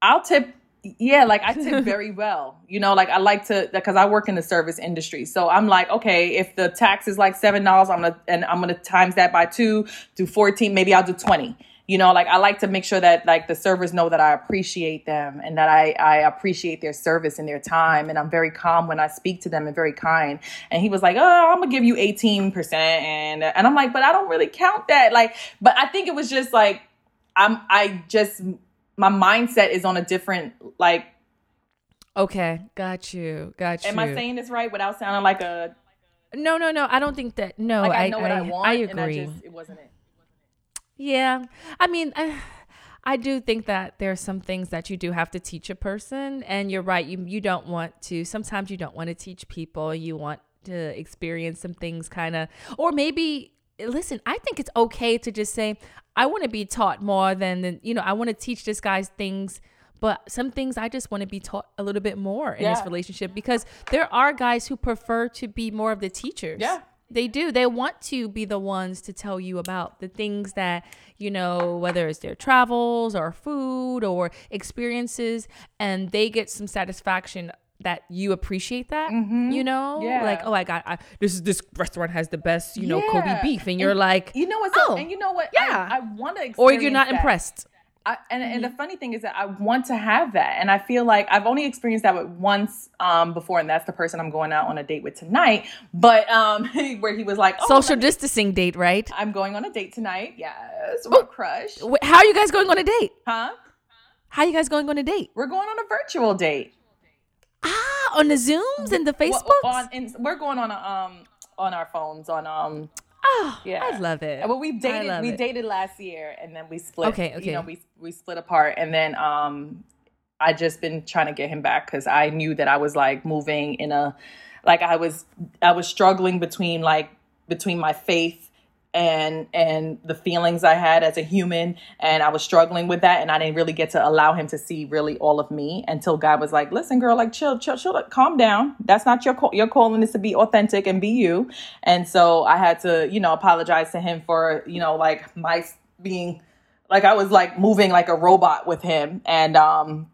I'll tip. Yeah, like I tip very well. You know, like I like to because I work in the service industry. So I'm like, okay, if the tax is like seven dollars, I'm gonna and I'm gonna times that by two, do fourteen. Maybe I'll do twenty. You know, like I like to make sure that like the servers know that I appreciate them and that I I appreciate their service and their time. And I'm very calm when I speak to them and very kind. And he was like, oh, I'm gonna give you eighteen percent, and and I'm like, but I don't really count that. Like, but I think it was just like I'm I just my mindset is on a different like Okay. Got you. Got you. am I saying this right without sounding like a No. No. No. I don't think that. No. like I, I know what I, want I and I agree. just it wasn't it. Yeah. I mean, I, I do think that there are some things that you do have to teach a person. And you're right. You, you don't want to, sometimes you don't want to teach people. You want to experience some things kind of, or maybe, listen, I think it's okay to just say, I want to be taught more than, than you know, I want to teach this guy's things. But some things I just want to be taught a little bit more in this relationship because there are guys who prefer to be more of the teachers. Yeah. They do. They want to be the ones to tell you about the things that, you know, whether it's their travels or food or experiences, and they get some satisfaction that you appreciate that, you know? Mm-hmm. Yeah. Like, oh, I got, I, this is, this restaurant has the best, you know, Kobe beef. And you're like, You know what's so, Oh, and you know what? yeah. I, I want to or you're not impressed. I, and, and Mm-hmm. the funny thing is that I want to have that. And I feel like I've only experienced that with once um, before, and that's the person I'm going out on a date with tonight. But um, where he was like, oh, Social distancing date, right? I'm going on a date tonight. Yes, we're crushed. How are you guys going on a date? Huh? How are you guys going on a date? We're going on a virtual date. Ah, on the Zooms and the Well, Facebooks? on, in, we're going on a, um on our phones on um oh, yeah. I love it. Well, we dated. We it. dated last year, and then we split. Okay, okay. You know, we we split apart, and then um, I just been trying to get him back because I knew that I was like moving in a like I was I was struggling between like between my faith and and the feelings I had as a human and I was struggling with that and I didn't really get to allow him to see really all of me until God was like listen girl like chill chill chill calm down. That's not your call your calling is to be authentic and be you. And so I had to you know apologize to him for you know like my being like I was like moving like a robot with him and um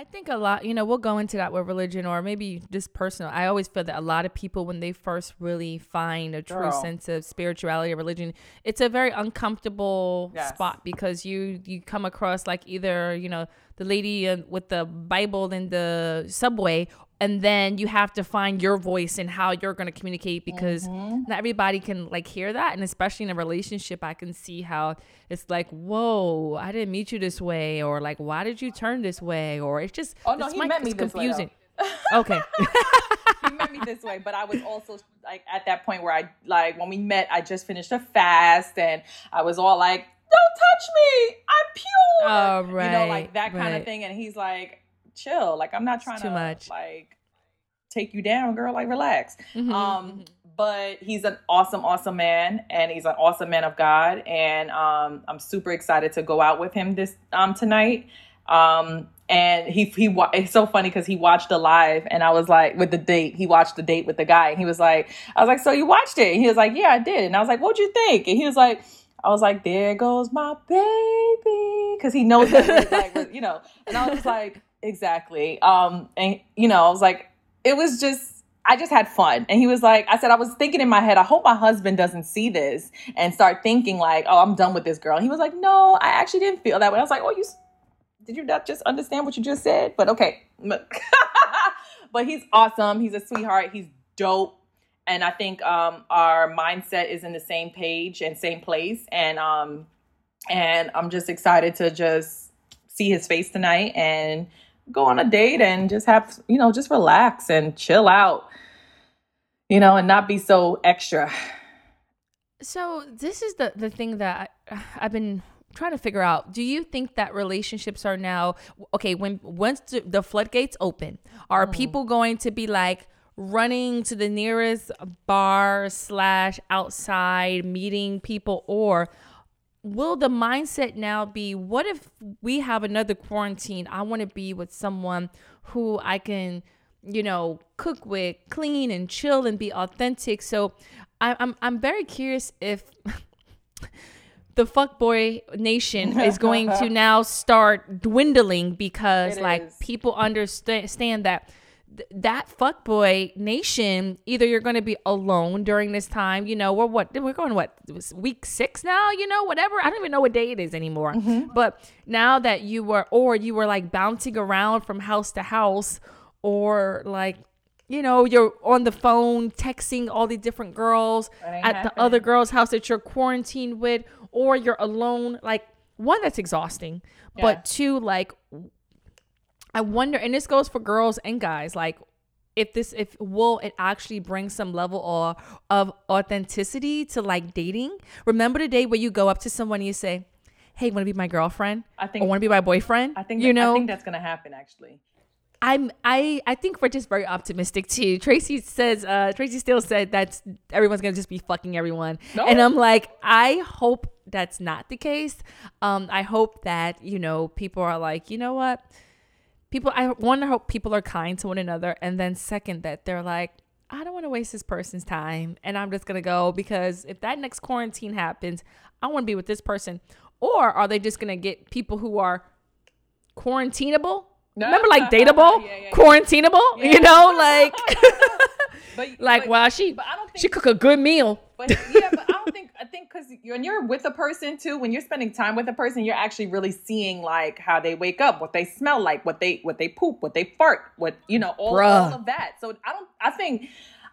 I think a lot, you know, we'll go into that with religion or maybe just personal. I always feel that a lot of people, when they first really find a true Girl. sense of spirituality or religion, it's a very uncomfortable Yes. spot because you you come across like either you know the lady uh, with the Bible in the subway, and then you have to find your voice and how you're going to communicate because Mm-hmm. not everybody can like hear that, and especially in a relationship, I can see how it's like, whoa, I didn't meet you this way, or like, why did you turn this way, or it's just Oh, no, it's he met me this way, confusing. okay. he met me this way, but I was also like at that point where I like when we met, I just finished a fast and I was all like, "Don't touch me, I'm pure," Oh, you know, like that kind right. of thing. And he's like, "Chill, like I'm not trying too to much. like take you down, girl. Like relax." Mhm, Um, but he's an awesome, awesome man, and he's an awesome man of God, and um, I'm super excited to go out with him this um tonight. Um, and he he wa- it's so funny because he watched the live, and I was like, with the date, he watched the date with the guy, and he was like, I was like, so you watched it? And he was like, yeah, I did, and I was like, what'd you think? And he was like. I was like, there goes my baby. Cause he knows that, like, you know, and I was like, exactly. Um, and you know, I was like, it was just, I just had fun. And he was like, I said, I was thinking in my head, I hope my husband doesn't see this and start thinking like, oh, I'm done with this girl. And he was like, no, I actually didn't feel that way. I was like, oh, you, did you not just understand what you just said? But okay. but he's awesome. He's a sweetheart. He's dope. And I think um, our mindset is in the same page and same place. And um, and I'm just excited to just see his face tonight and go on a date and just have you know just relax and chill out you know and not be so extra So this is the the thing that I, I've been trying to figure out. Do you think that relationships are now okay when once the, floodgates open, are Mm. people going to be like running to the nearest bar slash outside meeting people or will the mindset now be what if we have another quarantine i want to be with someone who i can you know cook with clean and chill and be authentic so I, i'm i'm very curious if the fuckboy nation is going to now start dwindling because It like is. people understand that th- that fuckboy nation either you're going to be alone during this time you know we're what we're going what week six now you know whatever? I don't even know what day it is anymore. But now that you were or you were like bouncing around from house to house or like you know you're on the phone texting all the different girls at the other girl's house that you're quarantined with or you're alone like one that's exhausting Yeah. but two like I wonder, and this goes for girls and guys, like if this if will it actually bring some level of, of authenticity to like dating? Remember the day where you go up to someone and you say, Hey, wanna be my girlfriend? I think- or wanna be my boyfriend? i think you that- know i think that's gonna happen actually I'm I I think we're just very optimistic too. Tracy says uh Tracy still said that everyone's gonna just be fucking everyone. No. And I'm like, I hope that's not the case. Um I hope that, you know, people are like, you know what? People I want to hope people are kind to one another and then second that they're like I don't want to waste this person's time and I'm just going to go because if that next quarantine happens, I want to be with this person. Or are they just going to get people who are quarantinable? Remember like dateable, Yeah, yeah, yeah. quarantinable, you know, like but like but, wow, she but i don't think she cook a good meal. But yeah, but I don't think I think because when you're with a person too, when you're spending time with a person, you're actually really seeing like how they wake up, what they smell like, what they what they poop, what they fart, what you know, all, all of that. So I don't. I think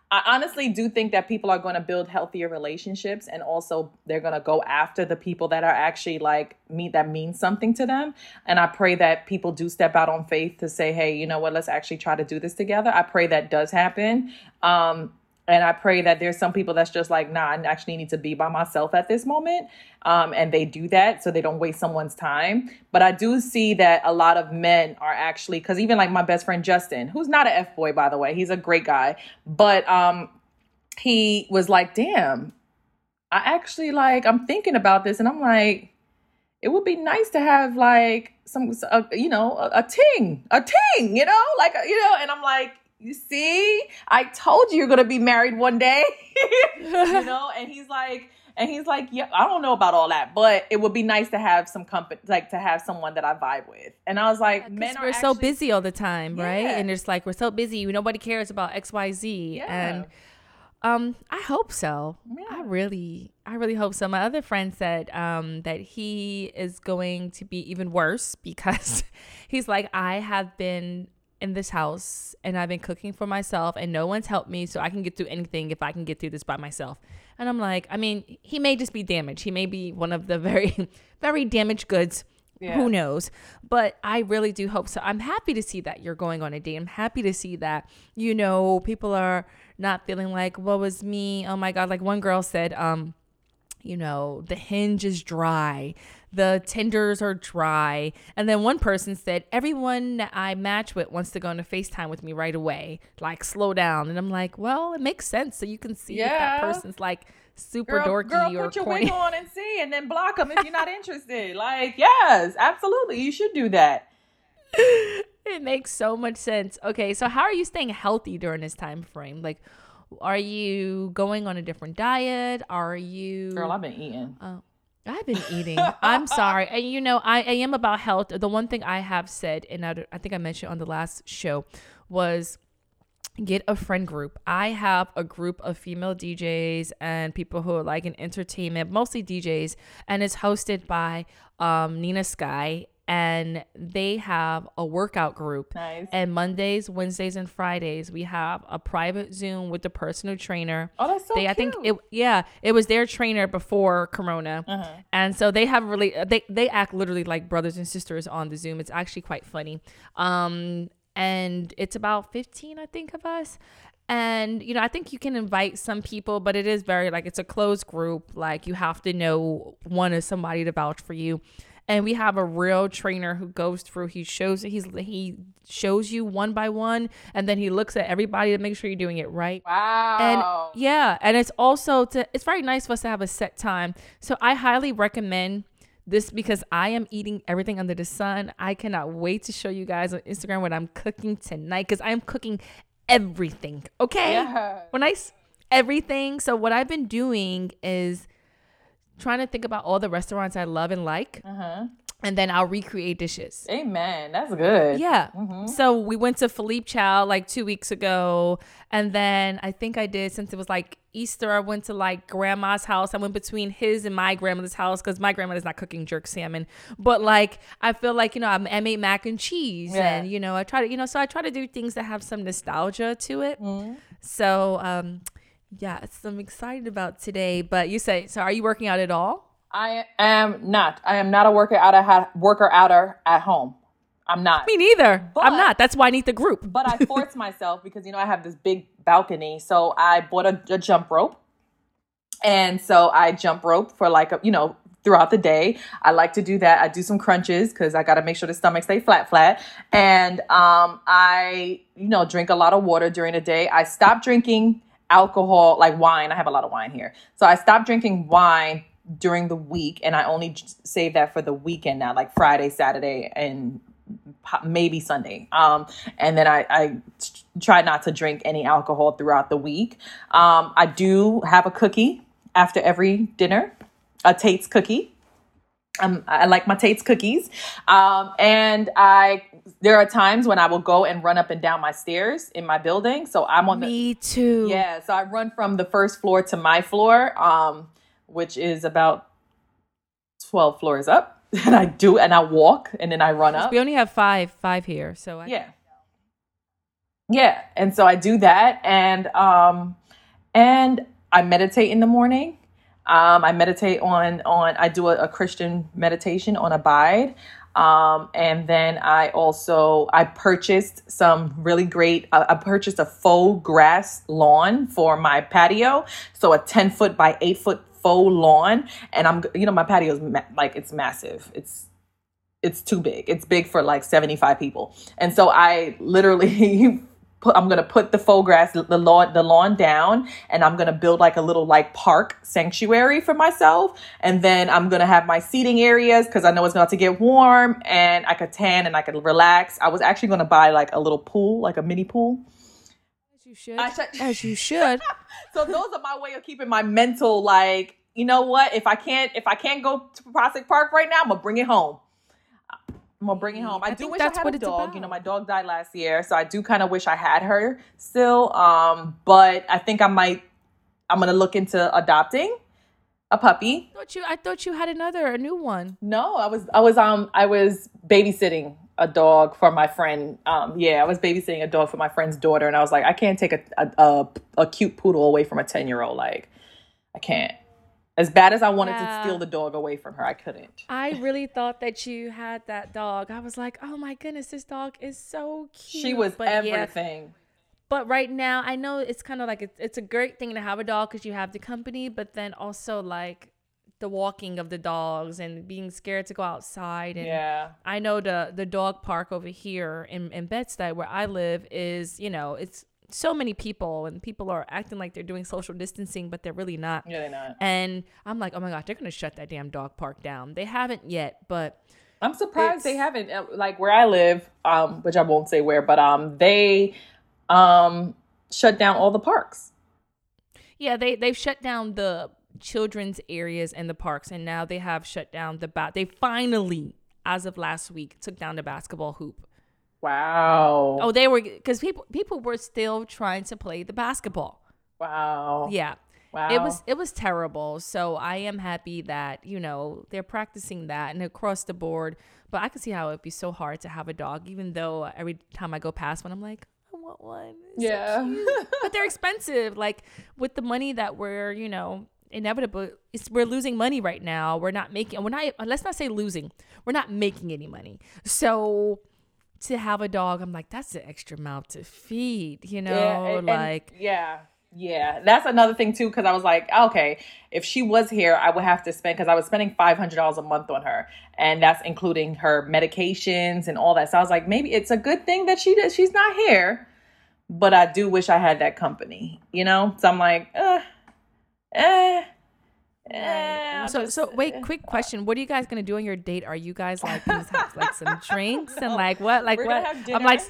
I honestly do think that people are going to build healthier relationships, and also they're going to go after the people that are actually like me that means something to them. And I pray that people do step out on faith to say, hey, you know what, let's actually try to do this together. I pray that does happen. Um, and I pray that there's some people that's just like, nah, I actually need to be by myself at this moment. Um, and they do that so they don't waste someone's time. But I do see that a lot of men are actually, because even like my best friend Justin, who's not an F boy, by the way, he's a great guy, but um, he was like, damn, I actually like, I'm thinking about this and I'm like, it would be nice to have like some, uh, you know, a, a ting, a ting, you know, like, you know, and I'm like, you see, I told you you're gonna be married one day. you know, and he's like, and he's like, yeah, I don't know about all that, but it would be nice to have some company, like to have someone that I vibe with. And I was like, Yeah, men are we're so busy all the time, right? And it's like we're so busy, nobody cares about X, Y, Z. Yeah. And um, I hope so. I really, I really hope so. My other friend said um that he is going to be even worse because he's like, I have been in this house and I've been cooking for myself and no one's helped me, so I can get through anything if I can get through this by myself. And I'm like, I mean, he may just be damaged. He may be one of the very, very damaged goods. Yeah. Who knows? But I really do hope so. I'm happy to see that you're going on a date. I'm happy to see that, you know, people are not feeling like, what was me? Oh my God. Like one girl said, um, you know, the hinge is dry, the tenders are dry. And then one person said, everyone I match with wants to go on a FaceTime with me right away. Like, slow down. And I'm like, well, it makes sense. So you can see if that person's like super Girl, dorky girl, or put your corny. wig on and see, and then block them if you're not interested. Like, yes, absolutely, you should do that. it makes so much sense. Okay, so how are you staying healthy during this time frame? Like, are you going on a different diet? Are you? Girl, I've been eating. Oh, I've been eating. I'm sorry, and you know, I, I am about health. The one thing I have said, and I, I think I mentioned on the last show, was get a friend group. I have a group of female DJs and people who are like in entertainment, mostly DJs, and it's hosted by um, Nina Sky. And they have a workout group. Nice. And Mondays, Wednesdays, and Fridays, we have a private Zoom with the personal trainer. Oh, that's so they, I think it, yeah, it was their trainer before Corona, Uh-huh. and so they have really they they act literally like brothers and sisters on the Zoom. It's actually quite funny. Um, and it's about fifteen, I think, of us. And you know, I think you can invite some people, but it is very like it's a closed group. Like you have to know one is somebody to vouch for you. And we have a real trainer who goes through. He shows he's he shows you one by one, and then he looks at everybody to make sure you're doing it right. Wow. And yeah, and it's also to it's very nice for us to have a set time. So I highly recommend this because I am eating everything under the sun. I cannot wait to show you guys on Instagram what I'm cooking tonight because I am cooking everything. Okay, Yeah. I everything. So what I've been doing is trying to think about all the restaurants I love and like, Uh-huh. and then I'll recreate dishes. Amen. That's good. Yeah. So we went to Philippe Chow like two weeks ago. And then I think I did, since it was like Easter, I went to like grandma's house. I went between his and my grandmother's house because my grandmother's not cooking jerk salmon. But like, I feel like, you know, I'm, I made mac and cheese. Yeah. And, you know, I try to, you know, so I try to do things that have some nostalgia to it. So, um, yeah, so I'm excited about today. But you say, so are you working out at all? I am not. I am not a worker out of worker outer at home. I'm not. Me neither. I'm not. That's why I need the group. But I force myself because you know I have this big balcony, so I bought a, a jump rope, and so I jump rope for like a, you know throughout the day. I like to do that. I do some crunches because I got to make sure the stomach stay flat, flat, and um, I you know drink a lot of water during the day. I stopped drinking alcohol like wine. I have a lot of wine here, so I stopped drinking wine during the week, and I only save that for the weekend now, like Friday, Saturday, and maybe Sunday. Um, and then I, I try not to drink any alcohol throughout the week. Um, I do have a cookie after every dinner, a Tate's cookie. Um, I like my Tate's cookies. Um, and I, there are times when I will go and run up and down my stairs in my building. So I'm on the, Me too. yeah. So I run from the first floor to my floor, um, which is about 12 floors up. And I do, and I walk and then I run up. We only have five, five here. So I, Yeah. Yeah. And so I do that and um and I meditate in the morning. Um I meditate on on I do a, a Christian meditation on abide. Um, and then I also I purchased some really great. I purchased a faux grass lawn for my patio, so a ten foot by eight foot faux lawn. And I'm you know my patio is ma- like it's massive. It's it's too big. It's big for like 75 people. And so I literally put I'm gonna put the faux grass, the lawn, the lawn down, and I'm gonna build like a little like park sanctuary for myself. And then I'm gonna have my seating areas because I know it's going to get warm and I could tan and I could relax. I was actually gonna buy like a little pool, like a mini pool. As you should. As you should. so those are my way of keeping my mental like, you know what? If I can't if I can't go to Prospect Park right now, I'm gonna bring it home. I'm gonna bring it home. I, I do wish I had a dog. You know, my dog died last year, so I do kind of wish I had her still. Um, but I think I might. I'm gonna look into adopting a puppy. I thought you I thought you had another a new one. No, I was I was um I was babysitting a dog for my friend. Um, yeah, I was babysitting a dog for my friend's daughter, and I was like, I can't take a a, a, a cute poodle away from a ten year old. Like, I can't. As bad as I wanted Yeah. to steal the dog away from her, I couldn't. I really thought that you had that dog. I was like, oh my goodness, this dog is so cute. She was But yeah, everything. but right now, I know it's kind of like it's, it's a great thing to have a dog because you have the company, but then also like the walking of the dogs and being scared to go outside. And Yeah. I know the the dog park over here in in Bed-Stuy where I live is you know it's so many people and people are acting like they're doing social distancing, but they're really not. Yeah, they're not. And I'm like, oh my god they're gonna shut that damn dog park down. They haven't yet, but I'm surprised they haven't. uh, Like where I live, um, which I won't say where, but um, they um shut down all the parks. yeah, they they've shut down the children's areas and the parks, and now they have shut down the bat. They finally, as of last week, took down the basketball hoop. Wow. Oh, they were because people people were still trying to play the basketball. Wow. Yeah. Wow. It was it was terrible. So I am happy that, you know, they're practicing that and across the board. But I can see how it'd be so hard to have a dog, even though every time I go past one, I'm like, I want one. It's Yeah. cute. but they're expensive. Like with the money that we're, you know, inevitable it's we're losing money right now. We're not making we're not let's not say losing. We're not making any money. So to have a dog, I'm like, that's an extra mouth to feed, you know? Yeah, and- and- like yeah. Yeah, that's another thing too. Because I was like, okay, if she was here, I would have to spend because I was spending five hundred dollars a month on her, and that's including her medications and all that. So I was like, maybe it's a good thing that she does. She's not here, but I do wish I had that company, you know. So I'm like, uh, eh, eh. So, so wait, quick question. What are you guys gonna do on your date? Are you guys like gonna have like some drinks and like what, like We're what? gonna have dinner. I'm like,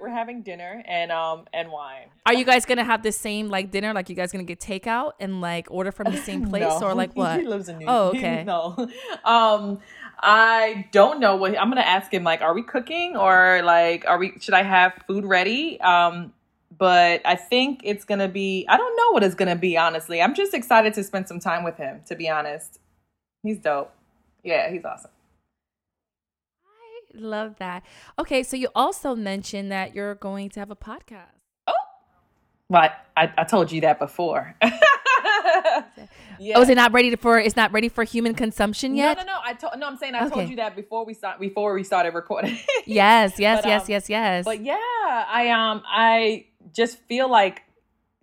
we're having dinner and um and wine. are you guys gonna have the same like dinner? Like you guys gonna get takeout and like order from the same place No. or like what? He lives in New Oh, okay. No. Um I don't know what I'm gonna ask him like, are we cooking or like are we should I have food ready? Um but I think it's gonna be I don't know what it's gonna be, honestly. I'm just excited to spend some time with him, to be honest. He's dope. Yeah, he's awesome. I love that. Okay, so you also mentioned that you're going to have a podcast. But I, I told you that before. yeah. Oh, is it not ready for? It's not ready for human consumption yet. No, no, no. I told no. I'm saying I told you that before we start before we started recording. Yes, yes, But, yes, um, yes, yes. But yeah, I um I just feel like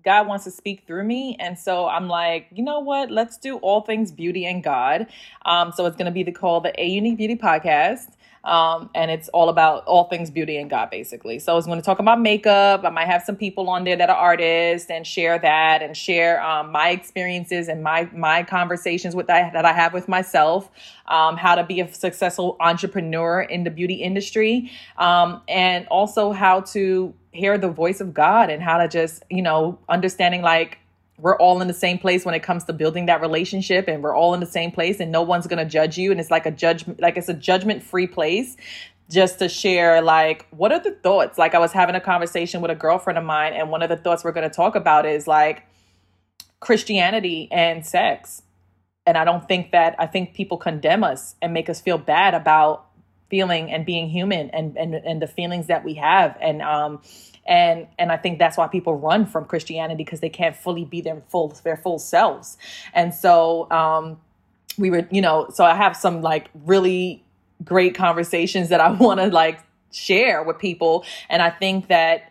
God wants to speak through me, and so I'm like, you know what? Let's do all things beauty and God. Um, so it's gonna be the call the Aunique Beauty Podcast. Um, and it's all about all things beauty and God, basically. So it's going to talk about makeup. I might have some people on there that are artists and share that and share um, my experiences and my my conversations with that that I have with myself, um, how to be a successful entrepreneur in the beauty industry, um, and also how to hear the voice of God and how to just you know understanding like we're all in the same place when it comes to building that relationship and we're all in the same place and no one's going to judge you and it's like a judgment like it's a judgment free place just to share like what are the thoughts? Like i was having a conversation with a girlfriend of mine and one of the thoughts we're going to talk about is like christianity and sex. And i don't think that i think people condemn us and make us feel bad about feeling and being human and and, and the feelings that we have. And um and and I think that's why people run from Christianity because they can't fully be their full their full selves. And so um we were, you know, so I have some like really great conversations that I want to like share with people. And I think that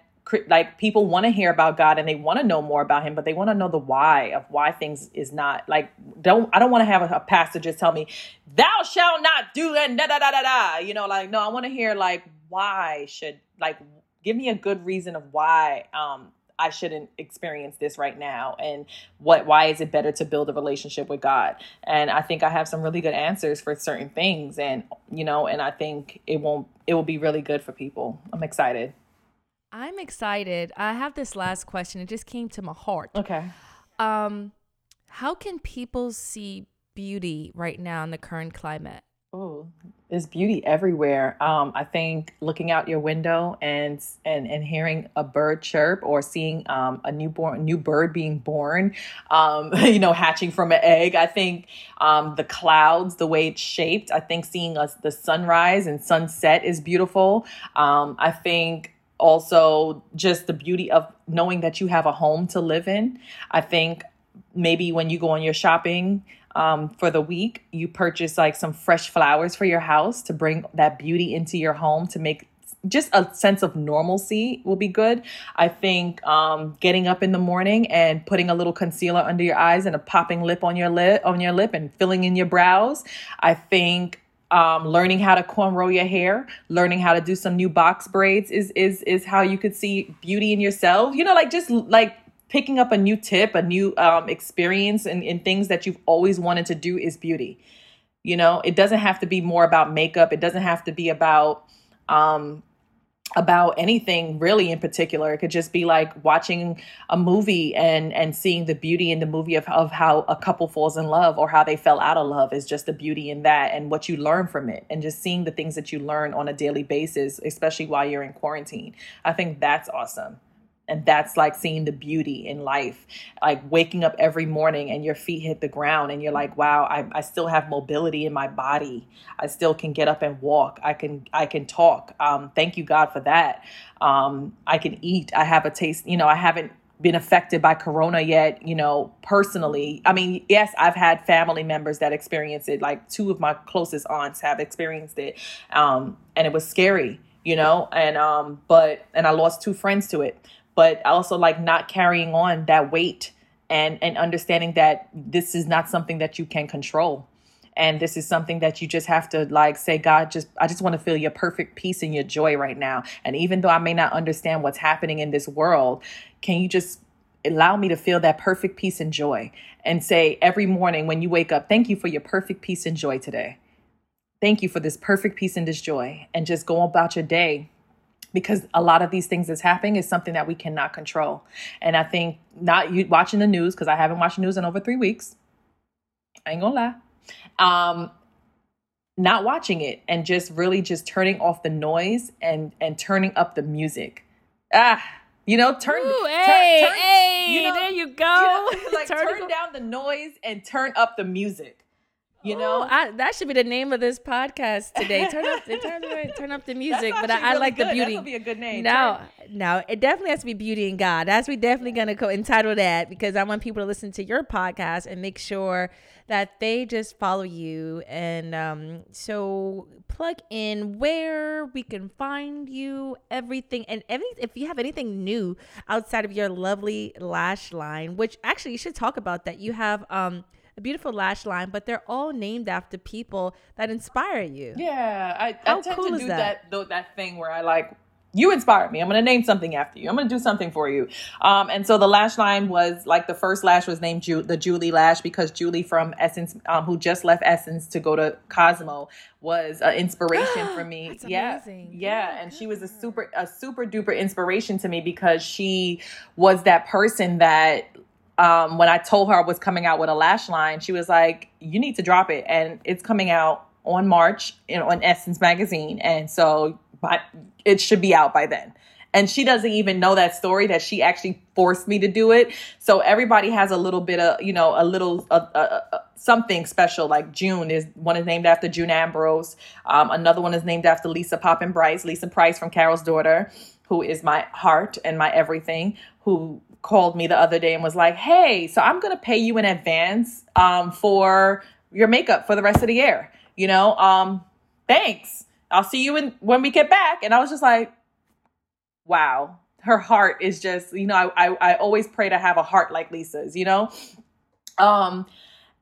like people want to hear about God and they want to know more about him, but they want to know the why of why things is not like don't I don't want to have a, a pastor just tell me, thou shalt not do and da da da da da. You know, like no, I want to hear like why should like give me a good reason of why um I shouldn't experience this right now and what why is it better to build a relationship with God? And I think I have some really good answers for certain things and you know, and I think it won't it will be really good for people. I'm excited. I'm excited. I have this last question. It just came to my heart. Okay. Um how can people see beauty right now in the current climate? Oh, there's beauty everywhere. Um, I think looking out your window and and and hearing a bird chirp or seeing um, a newborn new bird being born, um, you know, hatching from an egg. I think um, the clouds, the way it's shaped. I think seeing us the sunrise and sunset is beautiful. Um, I think also just the beauty of knowing that you have a home to live in. I think maybe when you go on your shopping um, for the week, you purchase like some fresh flowers for your house to bring that beauty into your home to make just a sense of normalcy will be good. I think um, getting up in the morning and putting a little concealer under your eyes and a popping lip on your lip on your lip and filling in your brows. I think um, learning how to cornrow your hair, learning how to do some new box braids is is is how you could see beauty in yourself. You know, like just like picking up a new tip, a new um, experience, and, and things that you've always wanted to do is beauty. You know, it doesn't have to be more about makeup. It doesn't have to be about um, about anything really in particular. It could just be like watching a movie and and seeing the beauty in the movie of, of how a couple falls in love or how they fell out of love is just the beauty in that and what you learn from it and just seeing the things that you learn on a daily basis, especially while you're in quarantine. I think that's awesome and that's like seeing the beauty in life like waking up every morning and your feet hit the ground and you're like wow I, I still have mobility in my body. I still can get up and walk. I can i can talk. Um, thank you god for that. Um, i can eat. I have a taste you know i haven't been affected by corona yet you know personally. I mean yes i've had family members that experience it. Like two of my closest aunts have experienced it. Um, and it was scary you know? And um but and i lost two friends to it but also like not carrying on that weight and and understanding that this is not something that you can control. And this is something that you just have to like say god just i just want to feel your perfect peace and your joy right now. And even though i may not understand what's happening in this world can you just allow me to feel that perfect peace and joy? And say every morning when you wake up thank you for your perfect peace and joy today. Thank you for this perfect peace and this joy. And just go about your day because a lot of these things that's happening is something that we cannot control. And I think not you watching the news because I haven't watched the news in over three weeks. I ain't gonna lie. Um, not watching it and just really just turning off the noise and and turning up the music. Ah, you know, turn, Ooh, hey, turn, turn, hey, you know, there you go. You know, like turn, turn down the noise and turn up the music. You know, I, that should be the name of this podcast today. Turn up, turn, turn up the music. but I, I like good. the beauty. That be a good name. No, no, it definitely has to be beauty and God. That's we definitely gonna co entitle that because I want people to listen to your podcast and make sure that they just follow you. And um, so plug in where we can find you, everything, and any if you have anything new outside of your lovely lash line, which actually you should talk about that. You have um a beautiful lash line, but they're all named after people that inspire you. Yeah, I, How I tend cool to do that? that that thing where I like you inspired me. I'm going to name something after you. I'm going to do something for you. Um, and so the lash line was like the first lash was named Ju- the Julie lash because Julie from Essence, um, who just left Essence to go to Cosmo, was an inspiration for me. yeah, amazing. yeah, and she was a super a super duper inspiration to me because she was that person that um, when I told her I was coming out with a lash line, she was like, "You need to drop it," and it's coming out on March in, on Essence magazine, and so but it should be out by then. And she doesn't even know that story that she actually forced me to do it. So everybody has a little bit of, you know, a little something special. Like June is one is named after June Ambrose. Um, another one is named after Lisa Poppin Bryce, Lisa Price from Carol's daughter, who is my heart and my everything. Who called me the other day and was like, "Hey, so I'm going to pay you in advance um, for your makeup for the rest of the year." You know, um, thanks. I'll see you in, when we get back. And I was just like, wow, her heart is just, you know, I, I, I always pray to have a heart like Lisa's, you know? Um,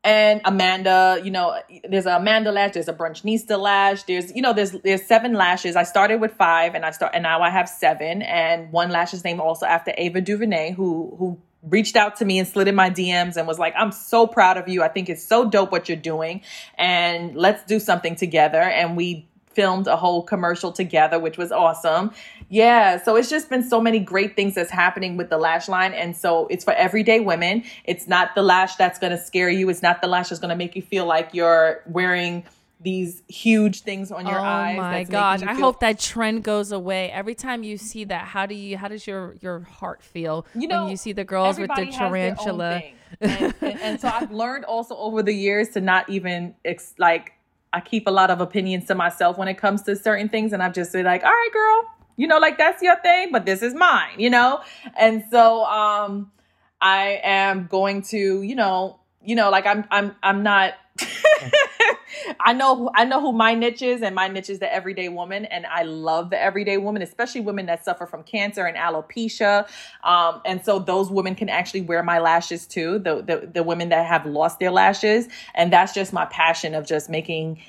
and Amanda, you know, there's a Amanda lash, there's a Brunchnista lash, there's, you know, there's there's seven lashes. I started with five and I start and now I have seven. And one lash is named also after Ava DuVernay, who who reached out to me and slid in my DMs and was like, I'm so proud of you. I think it's so dope what you're doing. And let's do something together. And we filmed a whole commercial together, which was awesome. Yeah, so it's just been so many great things that's happening with the lash line. And so it's for everyday women. It's not the lash that's going to scare you. It's not the lash that's going to make you feel like you're wearing these huge things on your oh eyes. Oh my gosh! I hope that trend goes away. Every time you see that, how do you? How does your your heart feel you know, when you see the girls with the tarantula? and, and, and, so I've learned also over the years to not even ex- like I keep a lot of opinions to myself when it comes to certain things, and I've just been like, all right, girl, you know, like that's your thing, but this is mine, you know, and so um, I am going to, you know, you know, like I'm I'm I'm not. I know I know who my niche is, and my niche is the everyday woman, and I love the everyday woman, especially women that suffer from cancer and alopecia. Um, and so those women can actually wear my lashes too. The, the the women that have lost their lashes, and that's just my passion of just making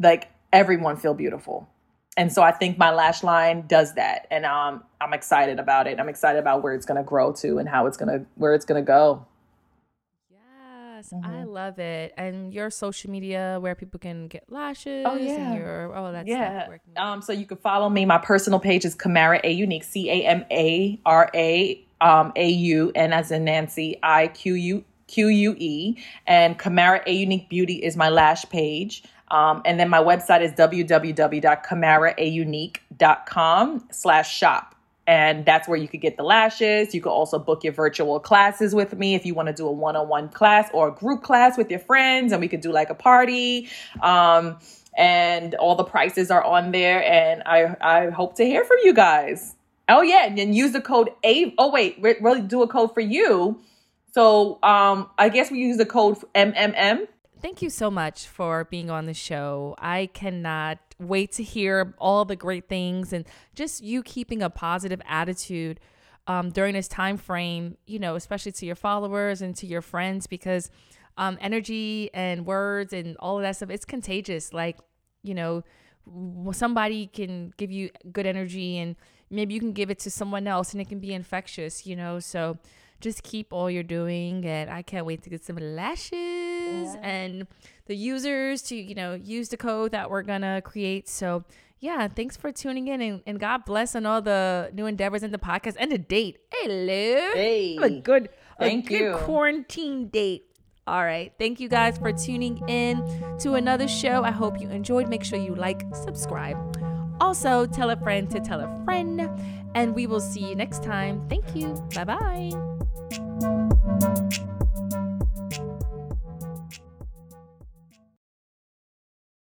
like everyone feel beautiful. And so I think my lash line does that, and um, I'm excited about it. I'm excited about where it's going to grow to and how it's going to where it's going to go. Yes, mm-hmm. I love it. And your social media where people can get lashes. Oh yeah. And your oh that's yeah. Um, so you can follow me. My personal page is Camara Aunique. C A M A R A um A U N as in Nancy I Q U Q U E. And Camara Aunique Beauty is my lash page. Um, and then my website is www.camaraunique.com slash shop and that's where you could get the lashes. You could also book your virtual classes with me if you want to do a one on one class or a group class with your friends, and we could do like a party. Um, and all the prices are on there, and I I hope to hear from you guys. Oh yeah, and then use the code A. Oh wait, really do a code for you. So um, I guess we use the code MMM thank you so much for being on the show. I cannot wait to hear all the great things and just you keeping a positive attitude um, during this time frame, you know, especially to your followers and to your friends, because um, energy and words and all of that stuff, it's contagious. Like, you know, somebody can give you good energy and maybe you can give it to someone else and it can be infectious, you know? So, just keep all you're doing and i can't wait to get some lashes yeah. and the users to you know use the code that we're gonna create so yeah thanks for tuning in and, and god bless on all the new endeavors in the podcast and the date hello hey Have a good thank a good you quarantine date all right. Thank you guys for tuning in to another show. I hope you enjoyed. Make sure you like, subscribe. Also, tell a friend to tell a friend. And we will see you next time. Thank you. Bye bye. Thank you.